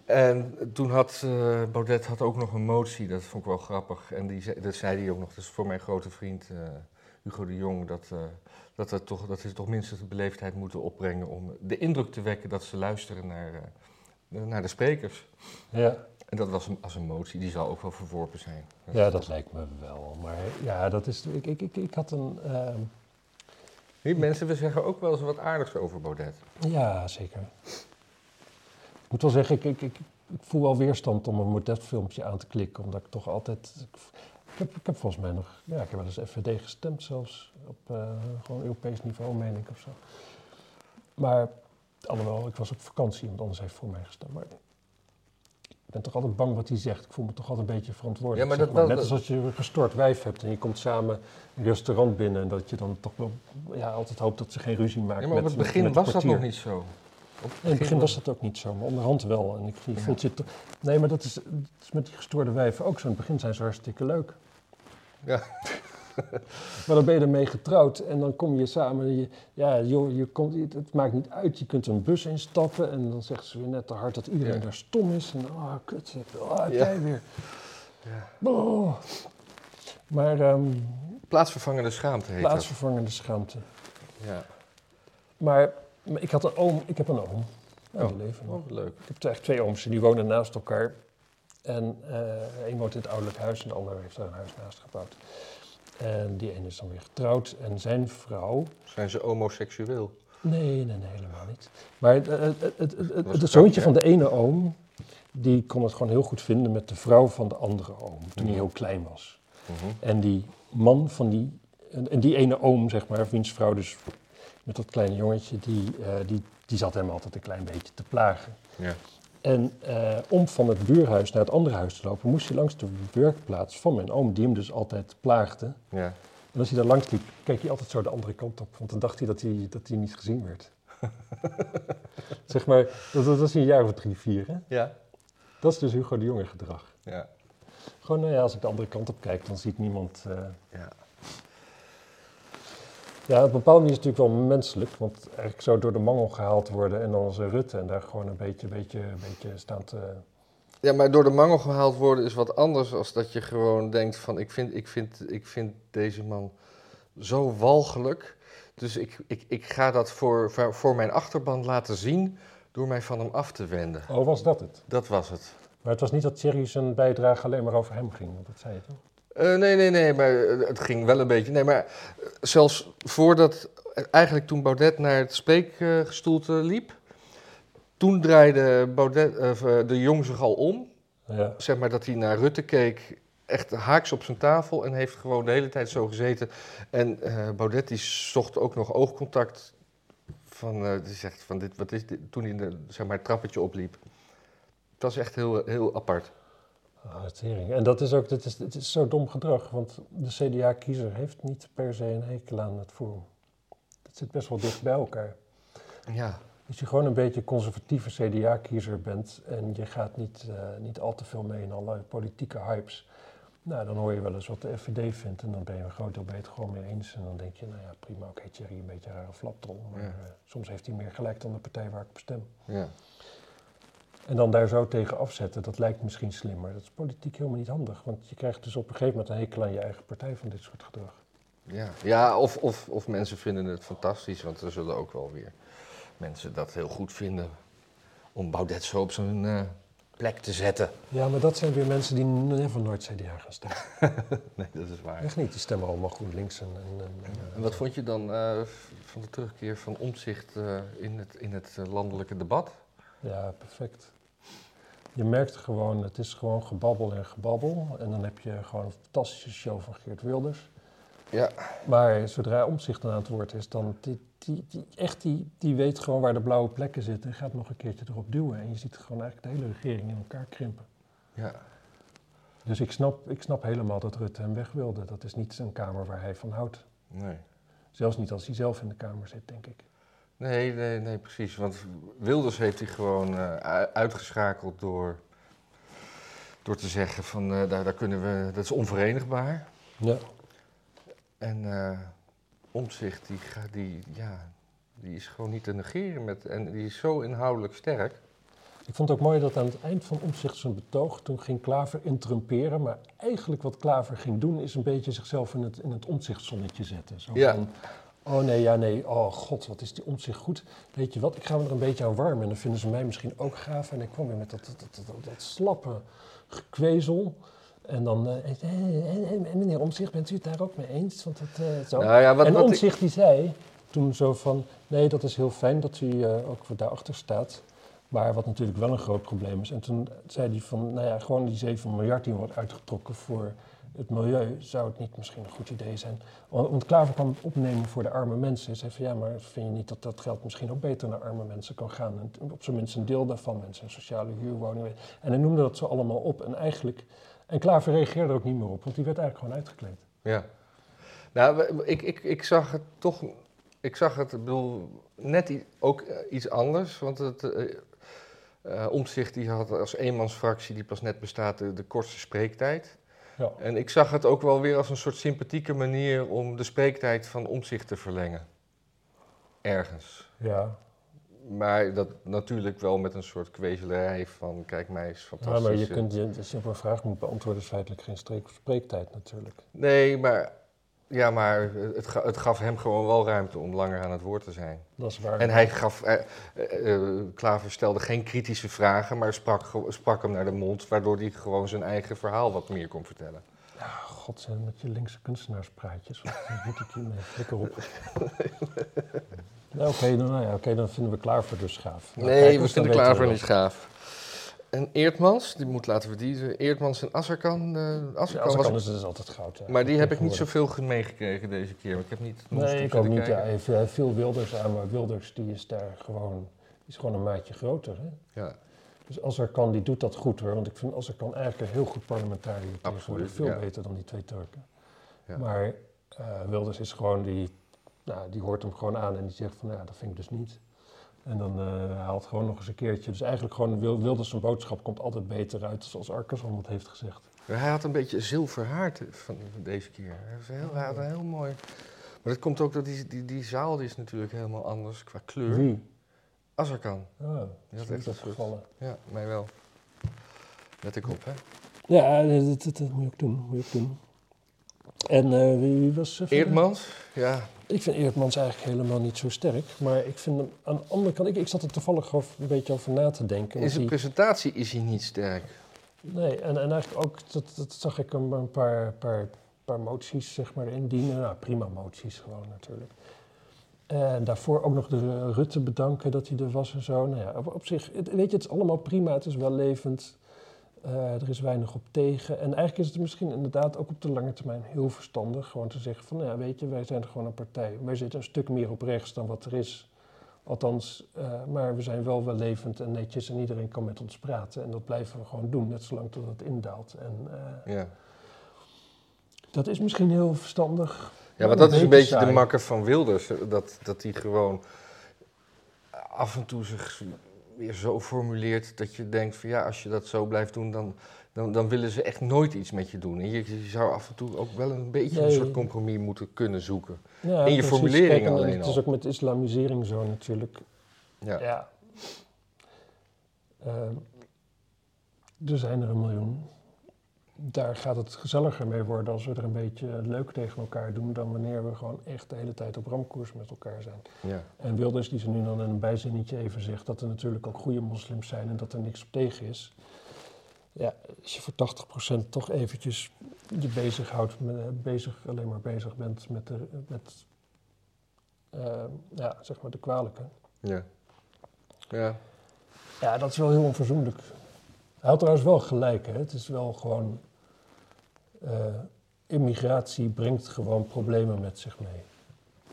En toen had uh, Baudet had ook nog een motie, dat vond ik wel grappig. En die, dat zei hij ook nog, is voor mijn grote vriend uh, Hugo de Jong, dat, uh, dat, dat, toch, dat ze toch minstens de beleefdheid moeten opbrengen om de indruk te wekken dat ze luisteren naar, naar de sprekers. Ja. En dat was een, als een motie, die zal ook wel verworpen zijn. Ja, dat lijkt me wel. Maar ja, dat is. Ik, ik, ik, ik had een. Die mensen, we zeggen ook wel eens wat aardigs over Baudet. Ja, zeker. Ik moet wel zeggen, ik, ik, ik, ik voel wel weerstand om een Baudet-filmpje aan te klikken, omdat ik toch altijd. Ik, ik, heb, ik heb volgens mij nog. Ja, ik heb wel eens FVD gestemd, zelfs op uh, gewoon Europees niveau, meen ik of zo. Maar, alhoewel, ik was op vakantie, iemand anders heeft voor mij gestemd. Maar ik ben toch altijd bang wat hij zegt. Ik voel me toch altijd een beetje verantwoordelijk. Ja, maar dat- maar. Net als als je een gestoord wijf hebt en je komt samen een restaurant binnen en dat je dan toch wel ja, altijd hoopt dat ze geen ruzie maakt. Ja, maar op het met- begin met was dat nog niet zo. Op in het begin was dat ook niet zo, maar onderhand wel. En ik, Ja. voelt je toch... Nee, maar dat is, dat is met die gestoorde wijven ook zo. In het begin zijn ze hartstikke leuk. Ja. <laughs> maar dan ben je ermee getrouwd en dan kom je samen. en Je, ja, joh, je komt, het, maakt niet uit. Je kunt een bus instappen en dan zegt ze weer net te hard dat iedereen Ja. daar stom is. En ah, kut, ah, Ja. jij weer. Ja. Oh. Maar ehm, Plaatsvervangende schaamte heet plaatsvervangende schaamte. Ja. Maar ik had een oom, ik heb een oom. Ja, Oh. die leven nog. Oh, leuk. Ik heb eigenlijk twee ooms die wonen naast elkaar. En eh een woont in het ouderlijk huis en de ander heeft daar een huis naast gebouwd. En die ene is dan weer getrouwd en zijn vrouw... Zijn ze homoseksueel? Nee, nee, nee, helemaal niet. Maar het, het, het, het, het, het zoontje van de ene oom, die kon het gewoon heel goed vinden met de vrouw van de andere oom, toen hij Mhm. heel klein was. Mhm. En die man van die, en, en die ene oom, zeg maar, wiens vrouw dus met dat kleine jongetje, die, eh, die, die zat hem altijd een klein beetje te plagen. Ja. En eh, om van het buurhuis naar het andere huis te lopen, moest hij langs de werkplaats van mijn oom, die hem dus altijd plaagde. Ja. En als hij daar langs liep, keek hij altijd zo de andere kant op, want dan dacht hij dat hij, dat hij niet gezien werd. <laughs> zeg maar, dat, dat was een jaar of drie, vier, hè? Ja. Dat is dus Hugo de Jonge gedrag. Ja. Gewoon, nou ja, als ik de andere kant op kijk, dan ziet niemand... eh, Ja. Ja, op een bepaalde manier is het natuurlijk wel menselijk, want eigenlijk zou door de mangel gehaald worden en dan als een Rutte en daar gewoon een beetje, beetje, beetje staan te... Ja, maar door de mangel gehaald worden is wat anders als dat je gewoon denkt van ik vind, ik vind, ik vind deze man zo walgelijk. Dus ik, ik, ik ga dat voor, voor- voor mijn achterban laten zien door mij van hem af te wenden. Oh, was dat het? Dat was het. Maar het was niet dat Thierry zijn bijdrage alleen maar over hem ging, want dat zei je toch? Eh, nee, nee, nee, maar eh, het ging wel een beetje. Nee, maar eh, zelfs voordat, eigenlijk toen Baudet naar het spreekgestoelte liep, toen draaide Baudet, de jong zich al om. Ja. Zeg maar dat hij naar Rutte keek, echt haaks op zijn tafel en heeft gewoon de hele tijd zo gezeten. En eh, Baudet die zocht ook nog oogcontact van, die zegt van dit, wat is dit, toen hij de, zeg maar, het trappetje opliep. Het was echt heel, heel apart. Ah, tering. En dat is ook, dit is, dit is zo dom gedrag, want de CDA-kiezer heeft niet per se een hekel aan het Forum. Dat zit best wel dicht bij elkaar. Ja, Als je gewoon een beetje conservatieve CDA-kiezer bent en je gaat niet, uh, niet al te veel mee in allerlei politieke hypes, nou, dan hoor je wel eens wat de FVD vindt en dan ben je een groot deel beter het gewoon mee eens. En dan denk je, nou ja, prima, oké, okay, Thierry, een beetje een rare flapdrol, maar ja. uh, soms heeft hij meer gelijk dan de partij waar ik op stem. Ja. En dan daar zo tegen afzetten, dat lijkt misschien slimmer. Dat is politiek helemaal niet handig, want je krijgt dus op een gegeven moment een hekel aan je eigen partij van dit soort gedrag. Ja, ja of, of, of mensen vinden het fantastisch, want er zullen ook wel weer mensen dat heel goed vinden om Baudet zo op zijn uh, plek te zetten. Ja, maar dat zijn weer mensen die never nooit CDA gaan stemmen. <laughs> nee, dat is waar. Echt niet, die stemmen allemaal GroenLinks. En, en, en, en wat vond je dan uh, van de terugkeer van omzicht uh, in het, in het landelijke debat? Ja, perfect. Je merkt gewoon, het is gewoon gebabbel en gebabbel. En dan heb je gewoon een fantastische show van Geert Wilders. Ja. Maar zodra omzicht aan het woord is, dan die, die, die, echt die, die weet gewoon waar de blauwe plekken zitten en gaat nog een keertje erop duwen. En je ziet gewoon eigenlijk de hele regering in elkaar krimpen. Ja. Dus ik snap, ik snap helemaal dat Rutte hem weg wilde. Dat is niet een kamer waar hij van houdt. Nee. Zelfs niet als hij zelf in de kamer zit, denk ik. Nee, nee, nee, precies. Want Wilders heeft hij gewoon uh, uitgeschakeld door, door te zeggen van uh, daar, daar kunnen we, dat is onverenigbaar. Ja. En uh, omzicht, die, die, ja, die is gewoon niet te negeren met, en die is zo inhoudelijk sterk. Ik vond het ook mooi dat aan het eind van omzicht zijn betoog, toen ging Klaver interrumperen. Maar eigenlijk wat Klaver ging doen, is een beetje zichzelf in het, in het zetten. Zo Ja. van, oh nee, ja nee, oh god, wat is die omzicht goed. Weet je wat, ik ga me er een beetje aan warmen en dan vinden ze mij misschien ook gaaf. En ik kwam weer met dat, dat, dat, dat, dat slappe gekwezel. En dan, eh, eh, eh, meneer Omzicht, bent u het daar ook mee eens? Want het, eh, zo. Nou ja, wat, en wat ik- Omzicht die zei toen zo van, nee, dat is heel fijn dat u eh, ook daarachter staat. Maar wat natuurlijk wel een groot probleem is. En toen zei hij van, nou ja, gewoon die 7 miljard die wordt uitgetrokken voor het milieu, zou het niet misschien een goed idee zijn? Want Klaver kwam opnemen voor de arme mensen. Zei van, ja, maar vind je niet dat dat geld misschien ook beter naar arme mensen kan gaan? Op zijn minst een deel daarvan, mensen in sociale huurwoningen. En hij noemde dat zo allemaal op. En eigenlijk, en Klaver reageerde er ook niet meer op, want die werd eigenlijk gewoon uitgekleed. Ja. Nou, ik, ik, ik zag het toch, ik zag het, bedoel, net ook eh, iets anders. Want het eh eh, Omtzigt die had als eenmansfractie, die pas net bestaat, de, de kortste spreektijd. Ja. En ik zag het ook wel weer als een soort sympathieke manier om de spreektijd van Omtzigt te verlengen. Ergens. Ja, Maar dat natuurlijk wel met een soort kwezelerij van, kijk mij is Ja, fantastisch. maar je kunt, je, als je op een vraag moet beantwoorden, is feitelijk geen streek- spreektijd natuurlijk. Nee, maar, ja, maar het, het gaf hem gewoon wel ruimte om langer aan het woord te zijn. Dat is waar. En hij gaf, eh, eh, eh, Klaver stelde geen kritische vragen, maar sprak, sprak hem naar de mond, waardoor hij gewoon zijn eigen verhaal wat meer kon vertellen. God, zijn met je linkse kunstenaarspraatjes. Wat moet ik hiermee? Flikker op. <laughs> Nou, Oké, dan, nou ja, dan vinden we Klaver dus gaaf. Nou, nee, we dan vinden Klaver niet gaaf. En Eertmans, die moet laten verdiezen. Eertmans en Asserkan. eh dat. Ja, Asserkan als was is dus altijd goud. ja. Maar die heb ik niet zoveel meegekregen deze keer. want Ik heb niet Nee, ik ook niet. Ja, heeft veel Wilders aan, maar Wilders die is daar gewoon, is gewoon een maatje groter. Hè? Ja, Dus als er kan, die doet dat goed hoor. Want ik vind als er kan eigenlijk een heel goed parlementariër. Absoluut, Veel ja. beter dan die twee Turken. Ja. Maar eh, Wilders is gewoon die, nou, die hoort hem gewoon aan en die zegt van ja, dat vind ik dus niet. En dan eh, haalt gewoon nog eens een keertje. Dus eigenlijk gewoon Wil- Wilders zijn boodschap komt altijd beter uit, zoals Arkeson het heeft gezegd. hij had een beetje zilver haar van deze keer. Hij, heel, hij had een heel mooi... Maar dat komt ook dat die, die, die zaal die is natuurlijk helemaal anders qua kleur. Wie? Asserkan. Oh, dat Ja, dat is goed. opgevallen. Ja, mij wel. Let ik op, hè? Ja, dat, dat, dat moet je ook doen. Moet je ook doen. En eh, wie, was... eh, verder? Eertmans? Ja, Ik vind Eertmans eigenlijk helemaal niet zo sterk. Maar ik vind hem aan de andere kant... Ik, ik zat er toevallig een beetje over na te denken. in zijn die- presentatie is hij niet sterk. Nee, en, en eigenlijk ook, dat, dat zag ik hem een paar, paar, paar moties zeg maar indienen. Nou, prima moties gewoon natuurlijk. En daarvoor ook nog de Rutte bedanken dat hij er was en zo. Nou ja, op, op zich, het, weet je, het is allemaal prima. Het is wel levend. Eh, er is weinig op tegen. En eigenlijk is het misschien inderdaad ook op de lange termijn heel verstandig. Gewoon te zeggen van, nou ja, weet je, wij zijn gewoon een partij. Wij zitten een stuk meer op rechts dan wat er is. Althans, eh, maar we zijn wel wel levend en netjes en iedereen kan met ons praten. En dat blijven we gewoon doen, net zolang tot het indaalt. En eh, Ja, dat is misschien heel verstandig. ja maar maar dat is een beetje de makker van Wilders. Dat, dat hij gewoon af en toe zich weer zo formuleert dat je denkt van ja, als je dat zo blijft doen, dan, dan, dan willen ze echt nooit iets met je doen. En je, je zou af en toe ook wel een beetje een soort compromis moeten kunnen zoeken. Ja, In je precies. formulering Kijk, en alleen Het is ook met islamisering zo natuurlijk. Ja. Ja. Ehm, er zijn er een miljoen. Daar gaat het gezelliger mee worden als we er een beetje leuk tegen elkaar doen... dan wanneer we gewoon echt de hele tijd op ramkoers met elkaar zijn. Ja. En Wilders die ze nu dan in een bijzinnetje even zegt... dat er natuurlijk ook goede moslims zijn en dat er niks op tegen is. Ja, als je voor 80% toch eventjes je bezighoudt... Met, bezig, alleen maar bezig bent met, de, met eh, ja, zeg maar de kwalijke... Ja. Ja. Ja, dat is wel heel onverzoenlijk. Hij had trouwens wel gelijk, hè. Het is wel gewoon... eh, immigratie brengt gewoon problemen met zich mee.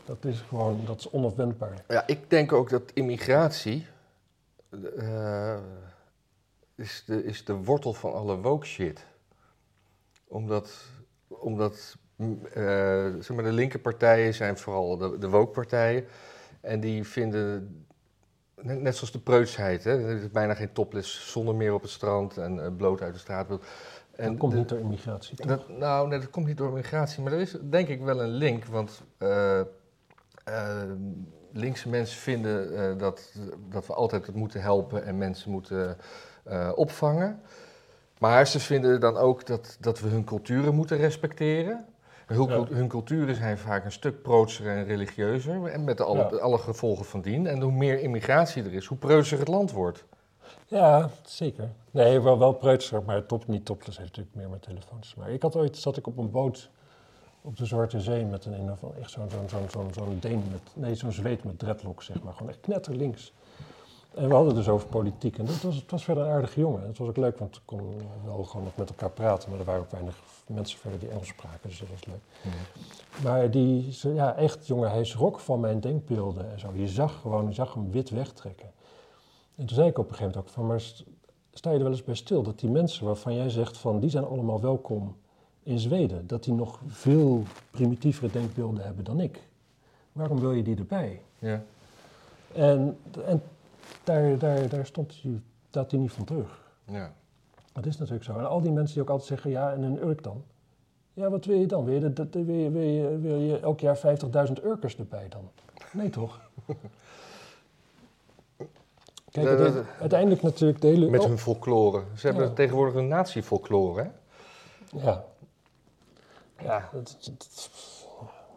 Dat is gewoon, dat is onafwendbaar. Ja, ik denk ook dat immigratie eh, is, de, is de wortel van alle woke shit. Omdat, omdat eh, zeg maar, de linker partijen zijn vooral de, de woke partijen. En die vinden, net, zoals de preutsheid, hè, er is bijna geen topless zonder meer op het strand en bloot uit de straat. En dat komt de- niet door immigratie, toch? dat, nou, nee, dat komt niet door migratie, maar er is denk ik wel een link. Want eh, eh, linkse mensen vinden eh, dat, dat we altijd het moeten helpen en mensen moeten opvangen. Maar ze vinden dan ook dat, dat we hun culturen moeten respecteren. Hun, Ja. hun culturen zijn vaak een stuk prootser en religieuzer. En met alle, Ja. alle gevolgen van dien. En hoe meer immigratie er is, hoe preutser het land wordt. Ja, zeker. Nee, wel, wel preutser, maar top, niet topless heeft natuurlijk meer met telefoons. Maar ik had ooit, zat ik op een boot op de Zwarte Zee met een, een echt zo'n zo'n zo'n zo'n zo'n Deen met, nee, zo'n Zweed met dreadlocks, zeg maar. Gewoon echt knetterlinks. En we hadden dus over politiek. En dat was, het was verder een aardige jongen. Het was ook leuk, want we konden wel gewoon nog met elkaar praten. Maar er waren ook weinig mensen verder die Engels spraken, dus dat was leuk. Maar die, ja, echt, jongen, hij schrok van mijn denkbeelden en zo. Je zag gewoon, je zag hem wit wegtrekken. En toen zei ik op een gegeven moment ook van, maar st- sta je er wel eens bij stil dat die mensen waarvan jij zegt van, die zijn allemaal welkom in Zweden, dat die nog veel primitievere denkbeelden hebben dan ik. Waarom wil je die erbij? Ja. En, en daar, daar, daar stond hij, staat hij niet van terug. Ja. Dat is natuurlijk zo. En al die mensen die ook altijd zeggen, ja, en een Urk dan? Ja, wat wil je dan? Wil je, dat, dat- wil je, wil je, wil je elk jaar 50.000 Urkers erbij dan? Nee, toch? <laughs> Kijk, Ja, het- dat- uiteindelijk natuurlijk de hele... Met hun folklore. Ze hebben Ja. tegenwoordig een nazi-folklore, hè? Ja. Ja, dat,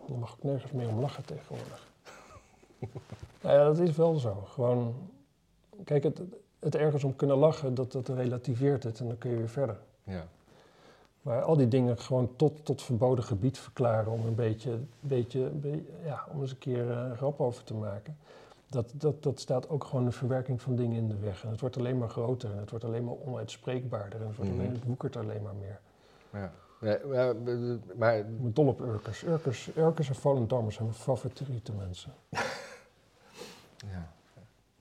je mag ook nergens meer om lachen tegenwoordig. <laughs> nou ja, dat is wel zo. Gewoon, kijk, het, het ergens om kunnen lachen, dat, dat relativeert het en dan kun je weer verder. Ja. Maar al die dingen gewoon tot, tot verboden gebied verklaren om een beetje, beetje- ja, om eens een keer eh, een grap over te maken. Dat, dat, dat staat ook gewoon een verwerking van dingen in de weg. En het wordt alleen maar groter en het wordt alleen maar onuitspreekbaarder. En het, wordt Mhm. alleen, het woekert alleen maar meer. ja. Nee, maar, maar Ik ben dol op Urkers. Urkers, Urkers en Volendammers zijn mijn favoriete mensen. <laughs>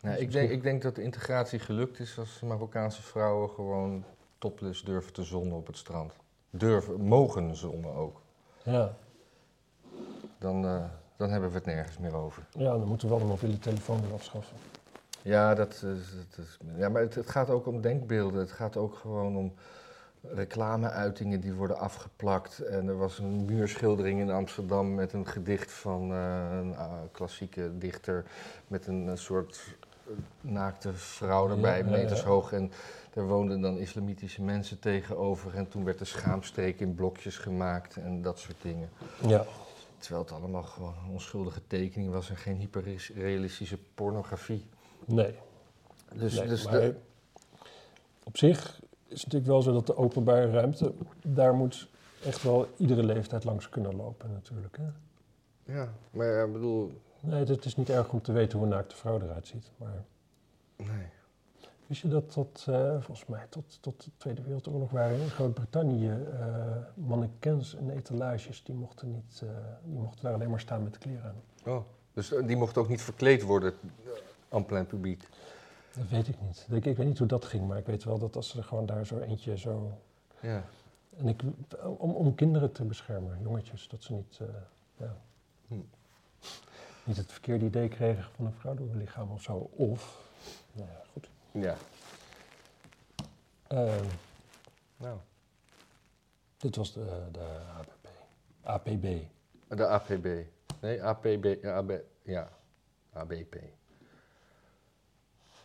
Ja. Ik, denk, ik denk dat de integratie gelukt is als Marokkaanse vrouwen gewoon topless durven te zonnen op het strand. Durven, mogen zonnen ook. Ja, Dan, eh, dan hebben we het nergens meer over. ja dan moeten we wel de mobiele telefoon weer afschaffen. Ja, dat, is- dat is, ja maar het, het gaat ook om denkbeelden. Het gaat ook gewoon om reclameuitingen die worden afgeplakt. En er was een muurschildering in Amsterdam met een gedicht van eh, een ah, klassieke dichter. Met een, eh, soort eh, naakte vrouw erbij, Ja, ja, meters ja. hoog. En daar woonden dan islamitische mensen tegenover. En toen werd de schaamstreek in blokjes gemaakt en dat soort dingen. Ja. Terwijl het allemaal gewoon een onschuldige tekening was en geen hyperrealistische pornografie. Nee. Dus, nee, dus maar de- op zich is het natuurlijk wel zo dat de openbare ruimte, daar moet echt wel iedere leeftijd langs kunnen lopen natuurlijk. Hè? ja, maar ja, ik bedoel, Nee, het is niet erg om te weten hoe een naakte vrouw eruit ziet. Maar nee. Wist je dat tot, eh, volgens mij tot, tot de Tweede Wereldoorlog waren in Groot-Brittannië eh mannequins en etalages, die mochten, niet, eh, die mochten daar alleen maar staan met de kleren aan. Oh, dus die mocht ook niet verkleed worden aan plein publiek. Dat weet ik niet. Ik, ik weet niet hoe dat ging, maar ik weet wel dat als er gewoon daar zo eentje zo... Ja. En ik, om, om kinderen te beschermen, jongetjes, dat ze niet... ja. niet het verkeerde idee kregen van een vrouw door hun lichaam of zo. Of, nou ja, goed. Ja. Ehm, Nou, dit was de, de APB. APB. de APB. Nee, APB. Ja, AB, ja. ABP.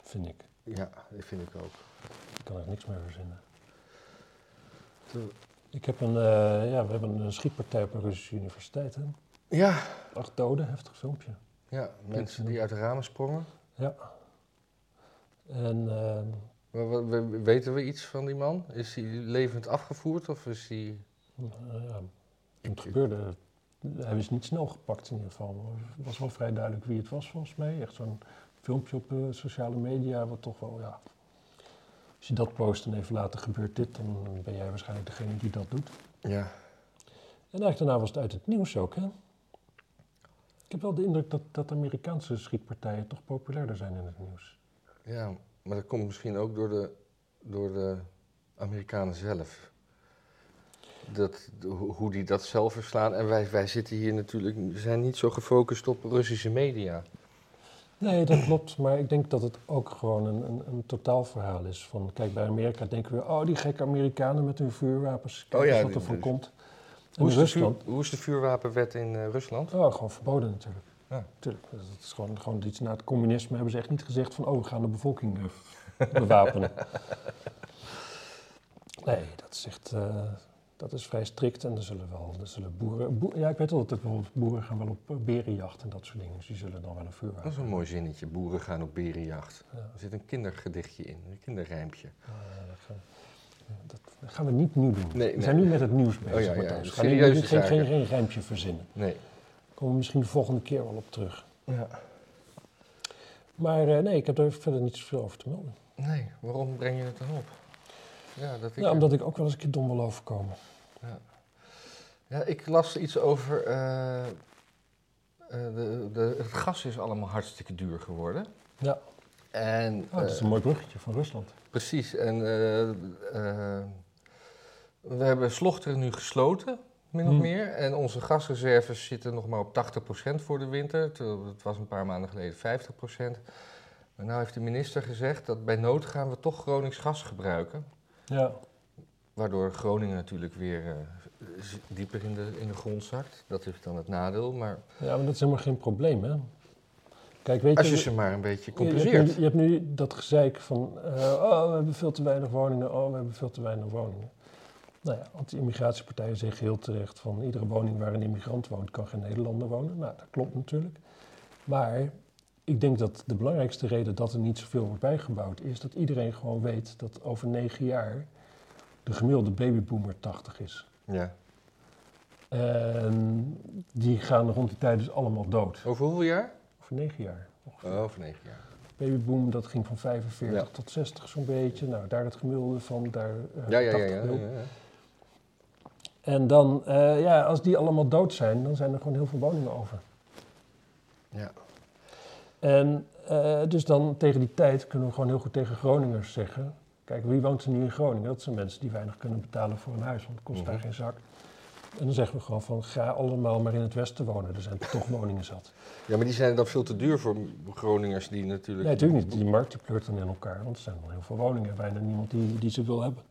Vind ik. Ja, dat vind ik ook. Ik kan er niks meer verzinnen. Ik heb een, eh, ja, we hebben een schietpartij op een Russische universiteit. Hè? Ja, Acht doden, heftig filmpje. ja, mensen die uit de ramen sprongen. Ja. En ehm, Weten we iets van die man? Is hij levend afgevoerd of is hij... nou ja, het gebeurde, hij is niet snel gepakt in ieder geval. Het was wel vrij duidelijk wie het was volgens mij. Echt zo'n filmpje op eh, sociale media, wat toch wel, ja... Als je dat post en even later gebeurt dit, dan ben jij waarschijnlijk degene die dat doet. Ja. En eigenlijk daarna was het uit het nieuws ook, hè? Ik heb wel de indruk dat, dat Amerikaanse schietpartijen toch populairder zijn in het nieuws. Ja, maar dat komt misschien ook door de, door de Amerikanen zelf. Dat, hoe die dat zelf verslaan. En wij, wij zitten hier natuurlijk, we zijn niet zo gefocust op Russische media. Nee, dat klopt. Maar ik denk dat het ook gewoon een, een, een totaalverhaal is. Van, kijk, bij Amerika denken we, oh, die gekke Amerikanen met hun vuurwapens. Kijk Oh ja, wat er van komt. En Hoe is, vuur- Rusland, hoe is de vuurwapenwet in eh, Rusland? oh, gewoon verboden natuurlijk. Ja. Tuurlijk, dat is gewoon, gewoon iets na het communisme hebben ze echt niet gezegd van, oh, we gaan de bevolking eh, <laughs> bewapenen. <laughs> nee, dat is echt, eh, dat is vrij strikt en er zullen wel, er zullen boeren, boe- ja, ik weet wel dat er bijvoorbeeld boeren gaan wel op eh, berenjacht en dat soort dingen, dus die zullen dan wel een vuurwapen Dat is een mooi zinnetje. Boeren gaan op berenjacht. Ja. Er zit een kindergedichtje in, een kinderrijmpje. Dat gaan- dat dat gaan we niet nu doen. Nee, we nee. zijn nu met het nieuws bezig. Oh ja, serieuze niet- geen, geen, zaken. geen rijmpje verzinnen. Nee. Komen we misschien de volgende keer wel op terug. Ja. Maar eh, nee, ik heb er verder niet zoveel over te melden. Nee, waarom breng je het dan op? Ja, dat ik Ja, omdat ik ook wel eens een keer dom wil overkomen. Ja, ik las iets over. eh, eh, de, de, het gas is allemaal hartstikke duur geworden. Ja, En, oh, dat is een mooi bruggetje van Rusland. precies. En we hebben Slochteren nu gesloten, min of Hmm. meer. En onze gasreserves zitten nog maar op 80% voor de winter. Het was een paar maanden geleden 50%. Maar nu heeft de minister gezegd dat bij nood gaan we toch Gronings gas gebruiken. Ja, Waardoor Groningen natuurlijk weer eh, dieper in de, in de grond zakt. Dat is dan het nadeel. Maar ja, maar dat is helemaal geen probleem, hè? Kijk, weet als je je... ze maar een beetje je- je, hebt compenseert. nu, je hebt nu dat gezeik van... eh, oh, we hebben veel te weinig woningen. Oh, we hebben veel te weinig woningen. Nou ja, want de immigratiepartijen zeggen heel terecht van... iedere woning waar een immigrant woont, kan geen Nederlander wonen. Nou, dat klopt natuurlijk. Maar ik denk dat de belangrijkste reden dat er niet zoveel wordt bijgebouwd... is dat iedereen gewoon weet dat over negen jaar... de gemiddelde babyboomer 80 is. Ja. En die gaan rond die tijd dus allemaal dood. Over hoeveel jaar? Over negen jaar. ongeveer. Oh, over negen jaar. Babyboom, dat ging van 45 Ja. tot 60 zo'n beetje. Nou, daar het gemiddelde van, daar eh, Ja, ja, ja. 80 ja, ja, ja. En dan, eh, ja, als die allemaal dood zijn, dan zijn er gewoon heel veel woningen over. Ja. En eh, dus dan tegen die tijd kunnen we gewoon heel goed tegen Groningers zeggen... Kijk, wie woont er nu in Groningen? Dat zijn mensen die weinig kunnen betalen voor een huis, want het kost daar Mhm. geen zak. En dan zeggen we gewoon van, ga allemaal maar in het westen wonen. Er zijn toch <laughs> woningen zat. ja, maar die zijn dan veel te duur voor Groningers die natuurlijk... Nee, natuurlijk niet. Die markt die pleurt dan in elkaar, want er zijn wel heel veel woningen. Bijna niemand die, die ze wil hebben.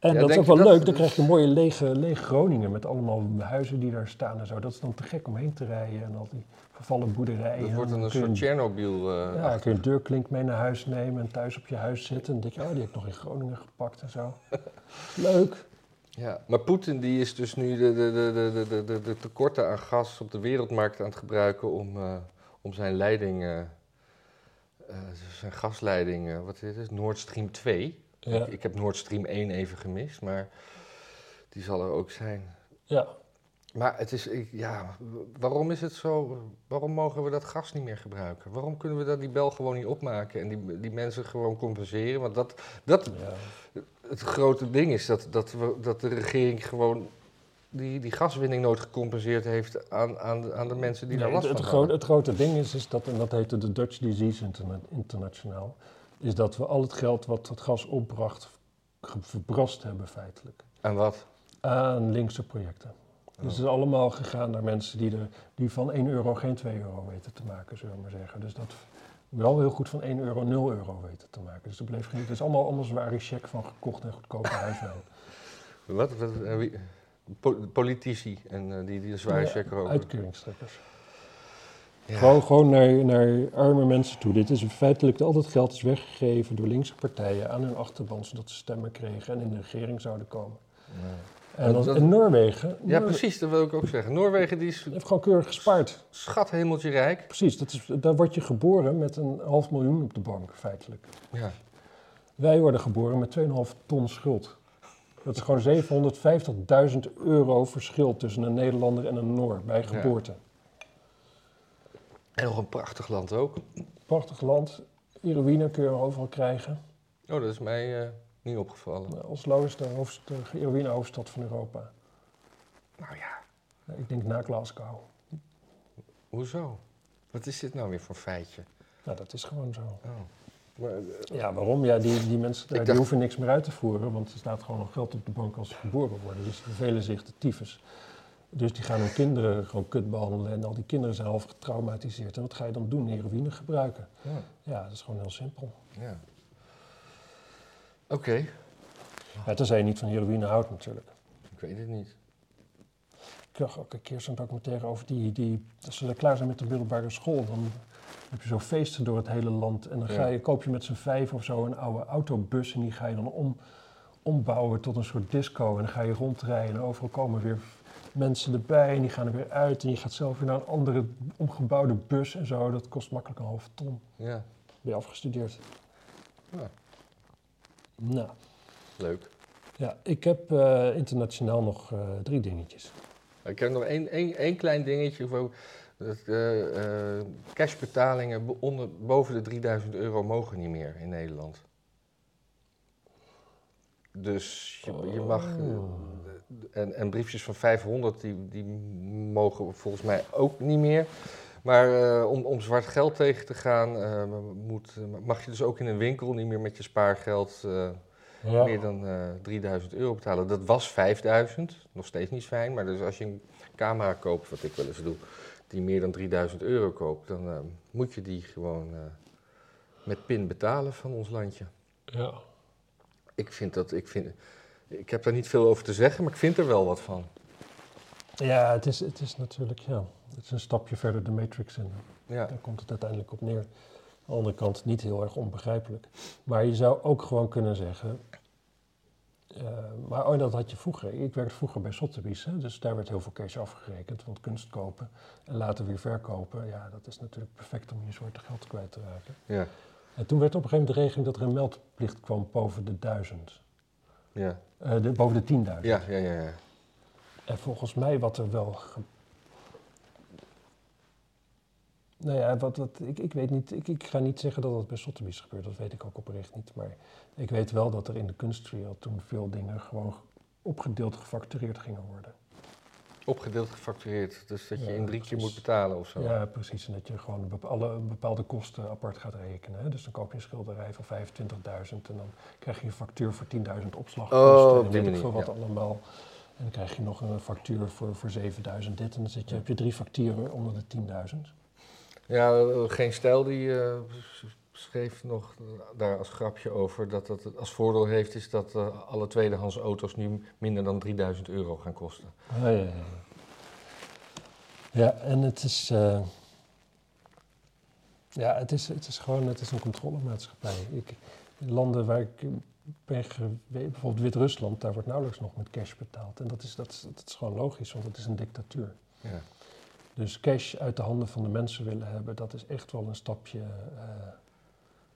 En Ja, dat is ook wel dat- leuk, dan krijg je mooie lege, lege Groningen met allemaal huizen die daar staan en zo. Dat is dan te gek om heen te rijden en al die vervallen boerderijen. Dat wordt een je soort Tsjernobyl. eh, Ja, kun je een deurklink mee naar huis nemen en thuis op je huis zitten. En dan denk je, oh, die heb ik nog in Groningen gepakt en zo. <laughs> Leuk. Ja, maar Poetin die is dus nu de, de, de, de, de, de, de tekorten aan gas op de wereldmarkt aan het gebruiken om, eh, om zijn leiding, eh, eh, zijn gasleiding, eh, wat is het, Nord Stream 2. Ja, Ik, ik heb Nord Stream 1 even gemist, maar die zal er ook zijn. ja. Maar het is, ik, ja, waarom is het zo, waarom mogen we dat gas niet meer gebruiken? Waarom kunnen we dat, die bel gewoon niet opmaken en die, die mensen gewoon compenseren? Want dat, dat, ja. het grote ding is dat, dat, we, dat de regering gewoon die, die gaswinning nooit gecompenseerd heeft aan, aan, de, aan de mensen die daar last het, van het, grote, hadden. het grote ding is, is dat, en dat heette de Dutch Disease interna- internationaal, is dat we al het geld wat het gas opbracht verbrast hebben feitelijk En wat? aan linkse projecten. Dus het is allemaal gegaan naar mensen die, er, die van 1 euro geen 2 euro weten te maken, zullen we maar zeggen. Dus dat wel heel goed van 1 euro 0 euro weten te maken. Dus er bleef geen, het is allemaal, allemaal zware check van gekocht en goedkope <laughs> huiswijn. Wat? wat eh, politici en eh, die, die zware Ja, check roken. Uitkeringstrekkers. Ja. Gewoon, gewoon naar, naar arme mensen toe. Dit is feitelijk, al dat geld is weggegeven door linkse partijen aan hun achterban, zodat ze stemmen kregen en in de regering zouden komen. Ja. En, Dat- dan, dat- en Noorwegen, Ja, precies, dat wil ik ook zeggen. Noorwegen die is heeft gewoon keurig gespaard. schat hemeltje rijk. Precies, dat is, daar word je geboren met een half miljoen op de bank, feitelijk. Ja. Wij worden geboren met 2,5 ton schuld. Dat is gewoon 750.000 euro verschil tussen een Nederlander en een Noor bij geboorte. En nog een prachtig land ook. Prachtig land. Heroïne kun je overal krijgen. Oh, dat is mij eh, niet opgevallen. Nou, Oslo is de, hoofd, de heroïnehoofdstad van Europa. Nou ja, Ik denk na Glasgow. hoezo? Wat is dit nou weer voor feitje? Nou, dat is gewoon zo. Oh. Maar, eh, Ja, waarom? Ja, die, die mensen daar, die dacht- hoeven niks meer uit te voeren, want er staat gewoon nog geld op de bank als ze geboren worden. Dus die vervelen zich de tyfus. Dus die gaan hun kinderen gewoon kut behandelen en al die kinderen zijn half getraumatiseerd. En wat ga je dan doen? Heroïne gebruiken. ja, Ja, dat is gewoon heel simpel. ja. Oké, Ja, tenzij je niet van heroïne houdt natuurlijk. ik weet het niet. Ik zag ook een keer zo'n documentaire over die, die, als ze klaar zijn met de middelbare school, dan heb je zo feesten door het hele land. En dan ga Ja. je, koop je met z'n vijf of zo een oude autobus en die ga je dan om, ombouwen tot een soort disco. En dan ga je rondrijden en overal komen weer mensen erbij en die gaan er weer uit. En je gaat zelf weer naar een andere omgebouwde bus en zo. Dat kost makkelijk een half ton. Ja, Ben je afgestudeerd? Ja. Nou, leuk. ja, ik heb eh, internationaal nog eh, drie dingetjes. Ik heb nog één, één, één klein dingetje. Voor, dat, eh, cashbetalingen onder, boven de 3000 euro mogen niet meer in Nederland. Dus je, je mag... eh, Oh. en, en briefjes van 500, die, die mogen volgens mij ook niet meer. Maar eh, om, om zwart geld tegen te gaan, eh, moet, mag je dus ook in een winkel niet meer met je spaargeld eh, Ja. meer dan eh 3000 euro betalen. Dat was 5000, nog steeds niet fijn. Maar dus als je een camera koopt, wat ik wel eens doe, die meer dan 3000 euro koopt, dan eh, moet je die gewoon eh, met pin betalen van ons landje. ja. Ik vind dat, ik vind, ik heb daar niet veel over te zeggen, maar ik vind er wel wat van. Ja, het is, het is natuurlijk, ja, het is een stapje verder de Matrix in. Ja, Daar komt het uiteindelijk op neer. Aan de andere kant niet heel erg onbegrijpelijk. Maar je zou ook gewoon kunnen zeggen, eh, maar oh, dat had je vroeger. Ik werkte vroeger bij Sotheby's, hè, dus daar werd heel veel cash afgerekend. Want kunst kopen en later weer verkopen, ja, dat is natuurlijk perfect om je zwarte geld kwijt te raken. ja, En toen werd op een gegeven moment de regeling dat er een meldplicht kwam boven de duizend. ja, Eh, de, boven de 10.000. ja, ja, ja, ja. En volgens mij wat er wel. ge- Nou ja, wat, wat, ik, ik weet niet. Ik, ik ga niet zeggen dat dat bij Sotheby's gebeurt. Dat weet ik ook oprecht niet. Maar ik weet wel dat er in de kunstwereld toen veel dingen gewoon opgedeeld gefactureerd gingen worden. Opgedeeld gefactureerd, dus dat je Ja, in drie keer moet betalen of zo. Ja, precies. En dat je gewoon alle bepaalde kosten apart gaat rekenen. Hè? Dus dan koop je een schilderij van 25.000 en dan krijg je een factuur voor 10.000 opslagkosten. Oh, en weet ik veel wat ja. allemaal. En dan krijg je nog een factuur voor, voor 7.000 dit. En dan zit je, heb je drie facturen onder de 10.000. Ja, eh, geen stijl die eh, schreef nog daar als grapje over dat dat het als voordeel heeft is dat eh, alle tweedehands auto's nu minder dan 3000 euro gaan kosten. Ja, ja, ja. Ja, en het is. eh, ja, het is, het is gewoon het is een controlemaatschappij. Ik, in landen waar ik ben geweest, bijvoorbeeld Wit-Rusland, daar wordt nauwelijks nog met cash betaald. En dat is, dat, is, dat is gewoon logisch, want het is een dictatuur. Ja. Dus cash uit de handen van de mensen willen hebben, dat is echt wel een stapje eh,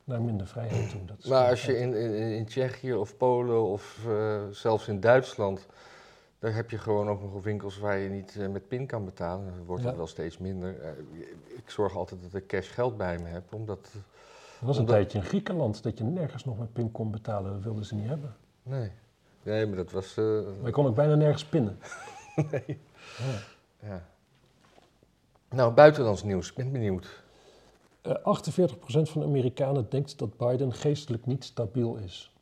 naar minder vrijheid toe. Dat Maar als je in, in, in Tsjechië of Polen of eh, zelfs in Duitsland, daar heb je gewoon ook nog winkels waar je niet eh, met pin kan betalen. Dan wordt Ja. dat wel steeds minder. Eh, ik zorg altijd dat ik cash geld bij me heb, omdat... Er was een omdat- tijdje in Griekenland dat je nergens nog met pin kon betalen, dat wilden ze niet hebben. Nee, nee maar dat was... Maar je kon ook bijna nergens pinnen. <laughs> nee. Ja. Ja. Nou, buitenlands nieuws, ik ben benieuwd. Eh, 48% van de Amerikanen denkt dat Biden geestelijk niet stabiel is.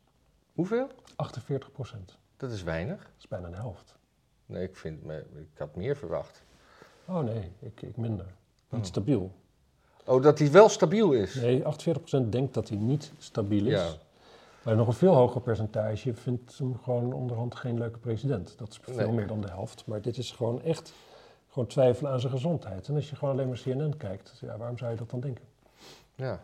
Hoeveel? 48%. Dat Dat is weinig. is bijna de helft. Nee, ik, vind me, ik had meer verwacht. Oh nee, ik, ik minder. Niet Oh. stabiel. Oh, dat hij wel stabiel is. Nee, 48% denkt dat hij niet stabiel is. Ja. Maar nog een veel hoger percentage vindt hem gewoon onderhand geen leuke president. Dat is veel Nee. meer dan de helft. Maar dit is gewoon echt gewoon twijfelen aan zijn gezondheid. En als je gewoon alleen maar CNN kijkt, ja, waarom zou je dat dan denken? Ja.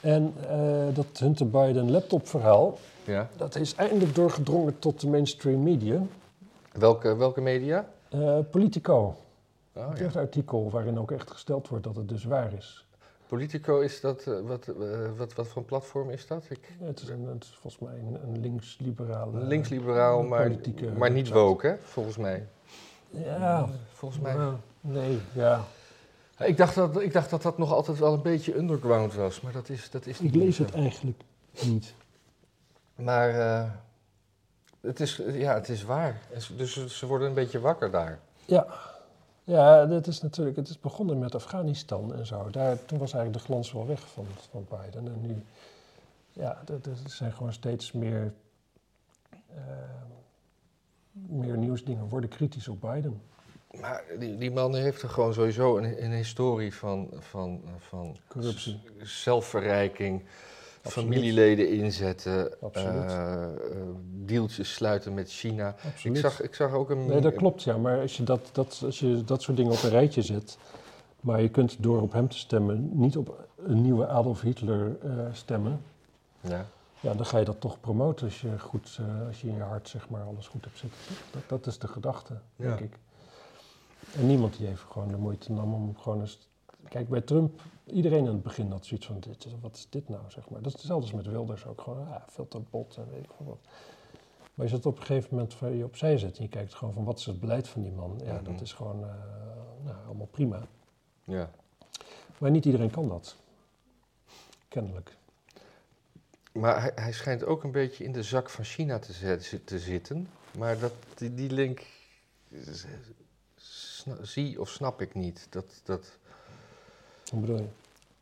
En eh, dat Hunter Biden laptopverhaal, ja. dat is eindelijk doorgedrongen tot de mainstream media. Welke, welke media? Eh, Politico, Oh, het ja. artikel waarin ook echt gesteld wordt dat het dus waar is. Politico is dat, eh, wat, wat, wat voor een platform is dat? Ik, Het is, een, het is volgens mij een, een links-liberale... linksliberaal, maar, maar niet woke, hè? Volgens mij. Ja, Volgens mij. nee, ja. Ik dacht, dat, ik dacht dat dat nog altijd wel een beetje underground was, maar dat is, dat is niet Ik lees het eigenlijk niet. Maar eh, het, is, ja, het is waar. Dus ze- worden een beetje wakker daar. Ja, ja dat is natuurlijk, het is begonnen met Afghanistan en zo. Daar, toen was eigenlijk de glans wel weg van, van Biden. En nu, ja, er zijn gewoon steeds meer, eh, meer nieuwsdingen worden kritisch op Biden. Maar die, die man heeft er gewoon sowieso een, een historie van, van, van Corruptie. zelfverrijking, Absoluut. familieleden inzetten, eh, deeltjes sluiten met China. Absoluut. Ik zag, ik zag ook een... Nee, dat klopt, ja. Maar als je dat, dat, als je dat soort dingen op een rijtje zet... maar je kunt door op hem te stemmen niet op een nieuwe Adolf Hitler eh, stemmen... Ja. Ja, dan ga je dat toch promoten als je, goed, als je in je hart zeg maar, alles goed hebt zitten. Dat, dat is de gedachte, denk ik. En niemand die heeft gewoon de moeite nam om gewoon eens... Kijk, bij Trump, iedereen in het begin had zoiets van, dit, wat is dit nou, zeg maar. Dat is hetzelfde als met Wilders ook, gewoon, ah, veel te bot en weet ik veel wat. Maar als je het op een gegeven moment van je opzij zet en je kijkt gewoon van, wat is het beleid van die man? Ja, Mhm. dat is gewoon, eh, nou, allemaal prima. ja. Maar niet iedereen kan dat. Kennelijk. Maar hij, hij schijnt ook een beetje in de zak van China te, zet- te zitten. Maar dat, die, die link zie of snap ik niet. Dat, dat, Hoe bedoel je?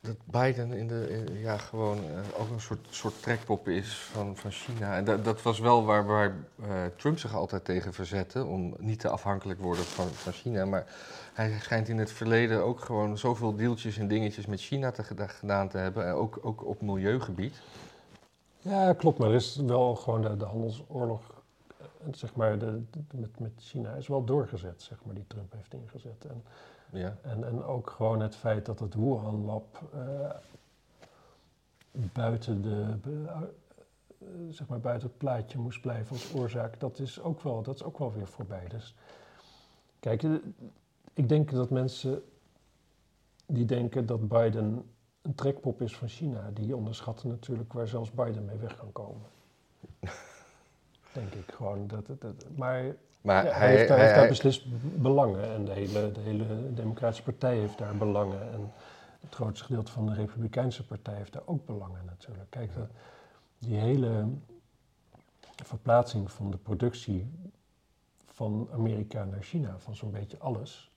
dat Biden in de, in- ja, gewoon eh, ook een soort, soort trekpop is van, van China. En dat, dat was wel waar, waar eh, Trump zich altijd tegen verzette, om niet te afhankelijk worden van, van China. Maar hij schijnt in het verleden ook gewoon zoveel deeltjes en dingetjes met China te, geda- gedaan te hebben, en ook, ook op milieugebied. Ja, klopt, maar er is wel gewoon de, de handelsoorlog, eh, zeg maar, de, de- met, met China is wel doorgezet, zeg maar, die Trump heeft ingezet. En, Ja. en, en ook gewoon het feit dat het Wuhan-lab eh, buiten, de, eh, zeg maar, buiten het plaatje moest blijven als oorzaak, dat is ook wel, dat is ook wel weer voorbij. Dus kijk, eh, ik denk dat mensen die denken dat Biden een trekpop is van China, die onderschatten natuurlijk waar zelfs Biden mee weg kan komen. <laughs> denk ik gewoon. Dat, dat, maar Maar ja, hij, hij, heeft, daar, hij- daar beslist belangen en de hele, de hele Democratische Partij heeft daar belangen. En het grootste gedeelte van de Republikeinse Partij heeft daar ook belangen natuurlijk. Kijk, dat, die hele verplaatsing van de productie van Amerika naar China, van zo'n beetje alles.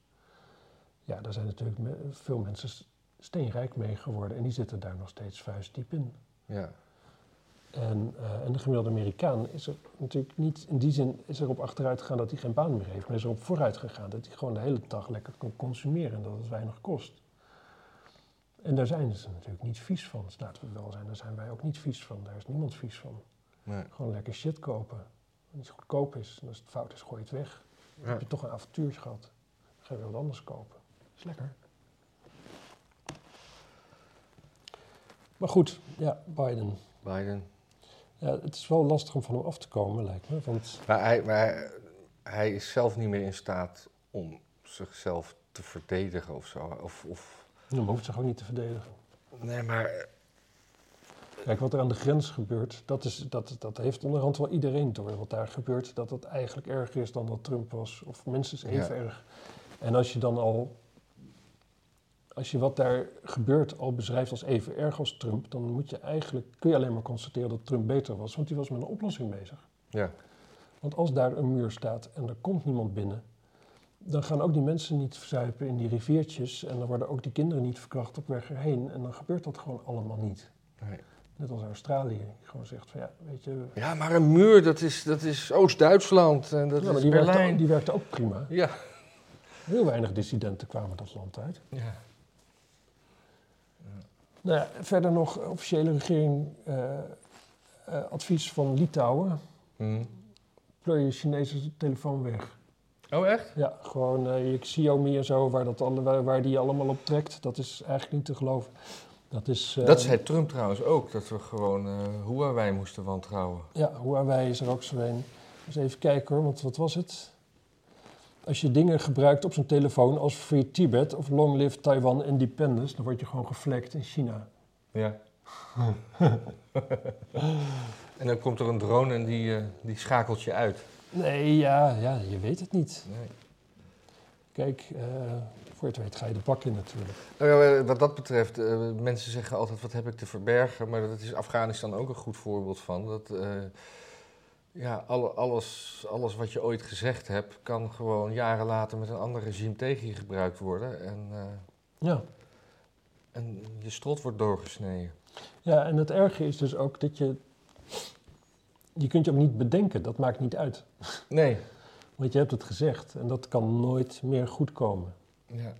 Ja, daar zijn natuurlijk veel mensen steenrijk mee geworden en die zitten daar nog steeds vuistdiep in. ja. En, eh, en de gemiddelde Amerikaan is er natuurlijk niet, in die zin is erop achteruit gegaan dat hij geen baan meer heeft, maar is erop vooruit gegaan dat hij gewoon de hele dag lekker kan consumeren en dat het weinig kost. En daar zijn ze natuurlijk niet vies van. Dus laten we wel zijn, daar zijn wij ook niet vies van. Daar is niemand vies van. Nee. Gewoon lekker shit kopen. Wat niet goedkoop is. En als het fout is, gooi je het weg. Dan Ja. heb je toch een avontuurtje gehad. Dan ga je weer wat anders kopen. is lekker. Maar goed, ja, Biden. Biden. Ja, het is wel lastig om van hem af te komen, lijkt me. Want Maar, hij, maar hij, is zelf niet meer in staat om zichzelf te verdedigen of zo. Of, of... hij hoeft zich ook niet te verdedigen. Nee, maar Kijk, wat er aan de grens gebeurt, dat, is, dat, dat heeft onderhand wel iedereen door. Wat daar gebeurt, dat het eigenlijk erger is dan dat Trump was. Of minstens even Ja. erg. En als je dan al, als je wat daar gebeurt al beschrijft als even erg als Trump, dan moet je eigenlijk, kun je alleen maar constateren dat Trump beter was. Want die was met een oplossing bezig. ja, Want als daar een muur staat en er komt niemand binnen, dan gaan ook die mensen niet verzuipen in die riviertjes. En dan worden ook die kinderen niet verkracht op weg erheen. En dan gebeurt dat gewoon allemaal niet. nee. Net als Australië. Die gewoon zegt van ja, weet je... Ja, maar een muur, dat is, dat is Oost-Duitsland en dat Ja, maar is die werkte, Berlijn. ook, die werkte ook prima. Ja. Heel weinig dissidenten kwamen dat land uit. ja. Nou ja, verder nog officiële regering eh, eh, advies van Litouwen. Hm. Pleur je Chinese telefoon weg. Oh, echt? Ja, gewoon eh, je Xiaomi en zo, waar, dat alle, waar, waar die allemaal op trekt. Dat is eigenlijk niet te geloven. Dat is... Dat zei Trump trouwens ook, dat we gewoon eh Huawei moesten wantrouwen. Ja, Huawei is er ook zo een. Dus even kijken hoor, want wat was het? Als je dingen gebruikt op zo'n telefoon als Free Tibet of Long Live Taiwan Independence, dan word je gewoon geflekt in China. Ja. <laughs> en dan komt er een drone en die, eh, die schakelt je uit. Nee, ja, ja, je weet het niet. Nee. Kijk, eh, voor het weet ga je de bak in natuurlijk. Nou ja, wat dat betreft, eh, mensen zeggen altijd wat heb ik te verbergen, maar dat is Afghanistan ook een goed voorbeeld van. Dat, ja, alle, alles, alles wat je ooit gezegd hebt, kan gewoon jaren later met een ander regime tegen je gebruikt worden. En, eh, Ja. en je strot wordt doorgesneden. ja, en het erge is dus ook dat je... Je kunt je ook niet bedenken, dat maakt niet uit. Nee. Want je hebt het gezegd en dat kan nooit meer goed komen. Ja.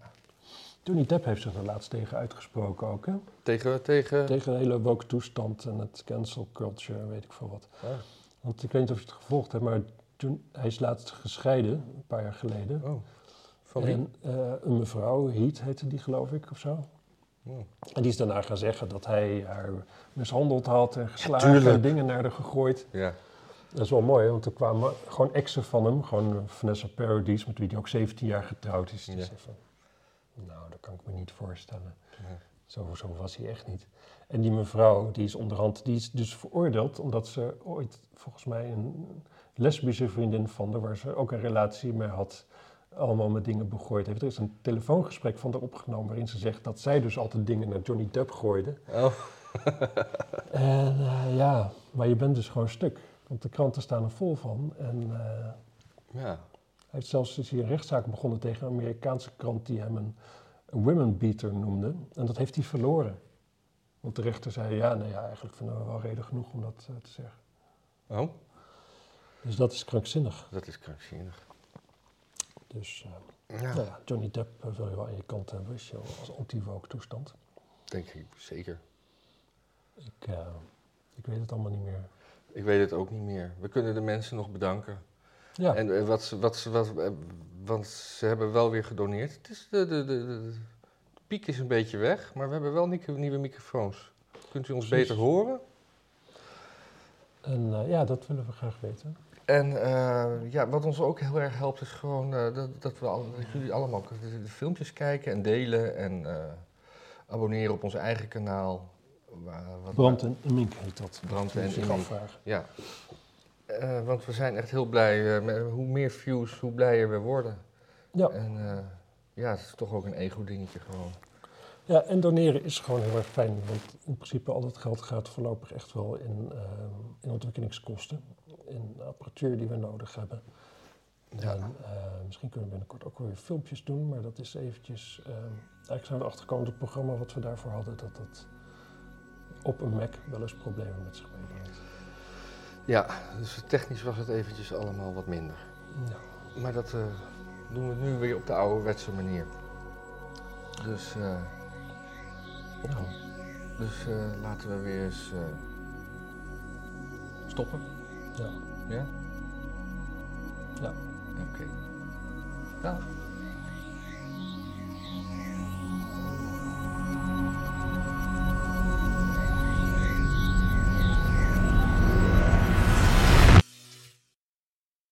Johnny Depp heeft zich er laatst tegen uitgesproken ook, hè? Tegen, tegen... Tegen de hele woke toestand en het cancel culture en weet ik veel wat. Ah, Want ik weet niet of je het gevolgd hebt, maar toen, hij is laatst gescheiden, een paar jaar geleden. oh. Van wie? En eh, een mevrouw, Heat heette die geloof ik of zo. Oh. En die is daarna gaan zeggen dat hij haar mishandeld had en geslagen en dingen naar haar gegooid. Ja. Dat is wel mooi, want er kwamen gewoon exen van hem, gewoon Vanessa Paradis, met wie hij ook 17 jaar getrouwd is. Ja. nou, dat kan ik me niet voorstellen. Ja. Zo, zo was hij echt niet. En die mevrouw, die is onderhand, die is dus veroordeeld omdat ze ooit volgens mij een lesbische vriendin van haar, waar ze ook een relatie mee had, allemaal met dingen begooid heeft. Er is een telefoongesprek van haar opgenomen waarin ze zegt dat zij dus altijd dingen naar Johnny Depp gooide. Oh. <laughs> En eh, ja, maar je bent dus gewoon stuk. Want de kranten staan er vol van. En eh, Ja. hij heeft zelfs is hier een rechtszaak begonnen tegen een Amerikaanse krant die hem een, een women beater noemde. En dat heeft hij verloren. Want de rechter zei, ja, nou ja, eigenlijk vinden we wel reden genoeg om dat eh, te zeggen. Oh, Dus dat is krankzinnig. dat is krankzinnig. Dus eh, Ja, nou ja, Johnny Depp eh, wil je wel aan je kant hebben als, je, als anti-woke toestand. denk ik zeker. Ik, ik weet het allemaal niet meer. Ik weet het ook niet meer. We kunnen de mensen nog bedanken. Ja, En eh, wat, ze- wat, ze- wat, eh, want ze hebben wel weer gedoneerd. Het is de, de, de, de, de piek is een beetje weg, maar we hebben wel nieuwe, nieuwe microfoons. Kunt u ons Precies. beter horen? en eh, ja, dat willen we graag weten. En eh, ja, wat ons ook heel erg helpt is gewoon eh, dat, dat, we al, dat jullie allemaal de, de filmpjes kijken en delen en eh, abonneren op ons eigen kanaal. Waar- wat- Brand en Mink heet dat. Brand Dat en Mink. Ja. Eh, want we zijn echt heel blij. eh, met, hoe meer views, hoe blijer we worden. Ja. En eh, ja, het is toch ook een ego-dingetje gewoon. Ja, en doneren is gewoon heel erg fijn, want in principe al dat geld gaat voorlopig echt wel in, in ontwikkelingskosten, in apparatuur die we nodig hebben. Ja. En misschien kunnen we binnenkort ook weer filmpjes doen, maar dat is eventjes, ehm, eigenlijk zijn we erachter gekomen dat het programma wat we daarvoor hadden, dat dat op een Mac wel eens problemen met zich meebrengt. Ja, dus technisch was het eventjes allemaal wat minder. Ja. Maar dat eh, doen we nu weer op de ouderwetse manier. Dus, eh, op- Nou, dus eh, laten we weer eens eh, stoppen. ja. Ja? Ja. Oké. Dag.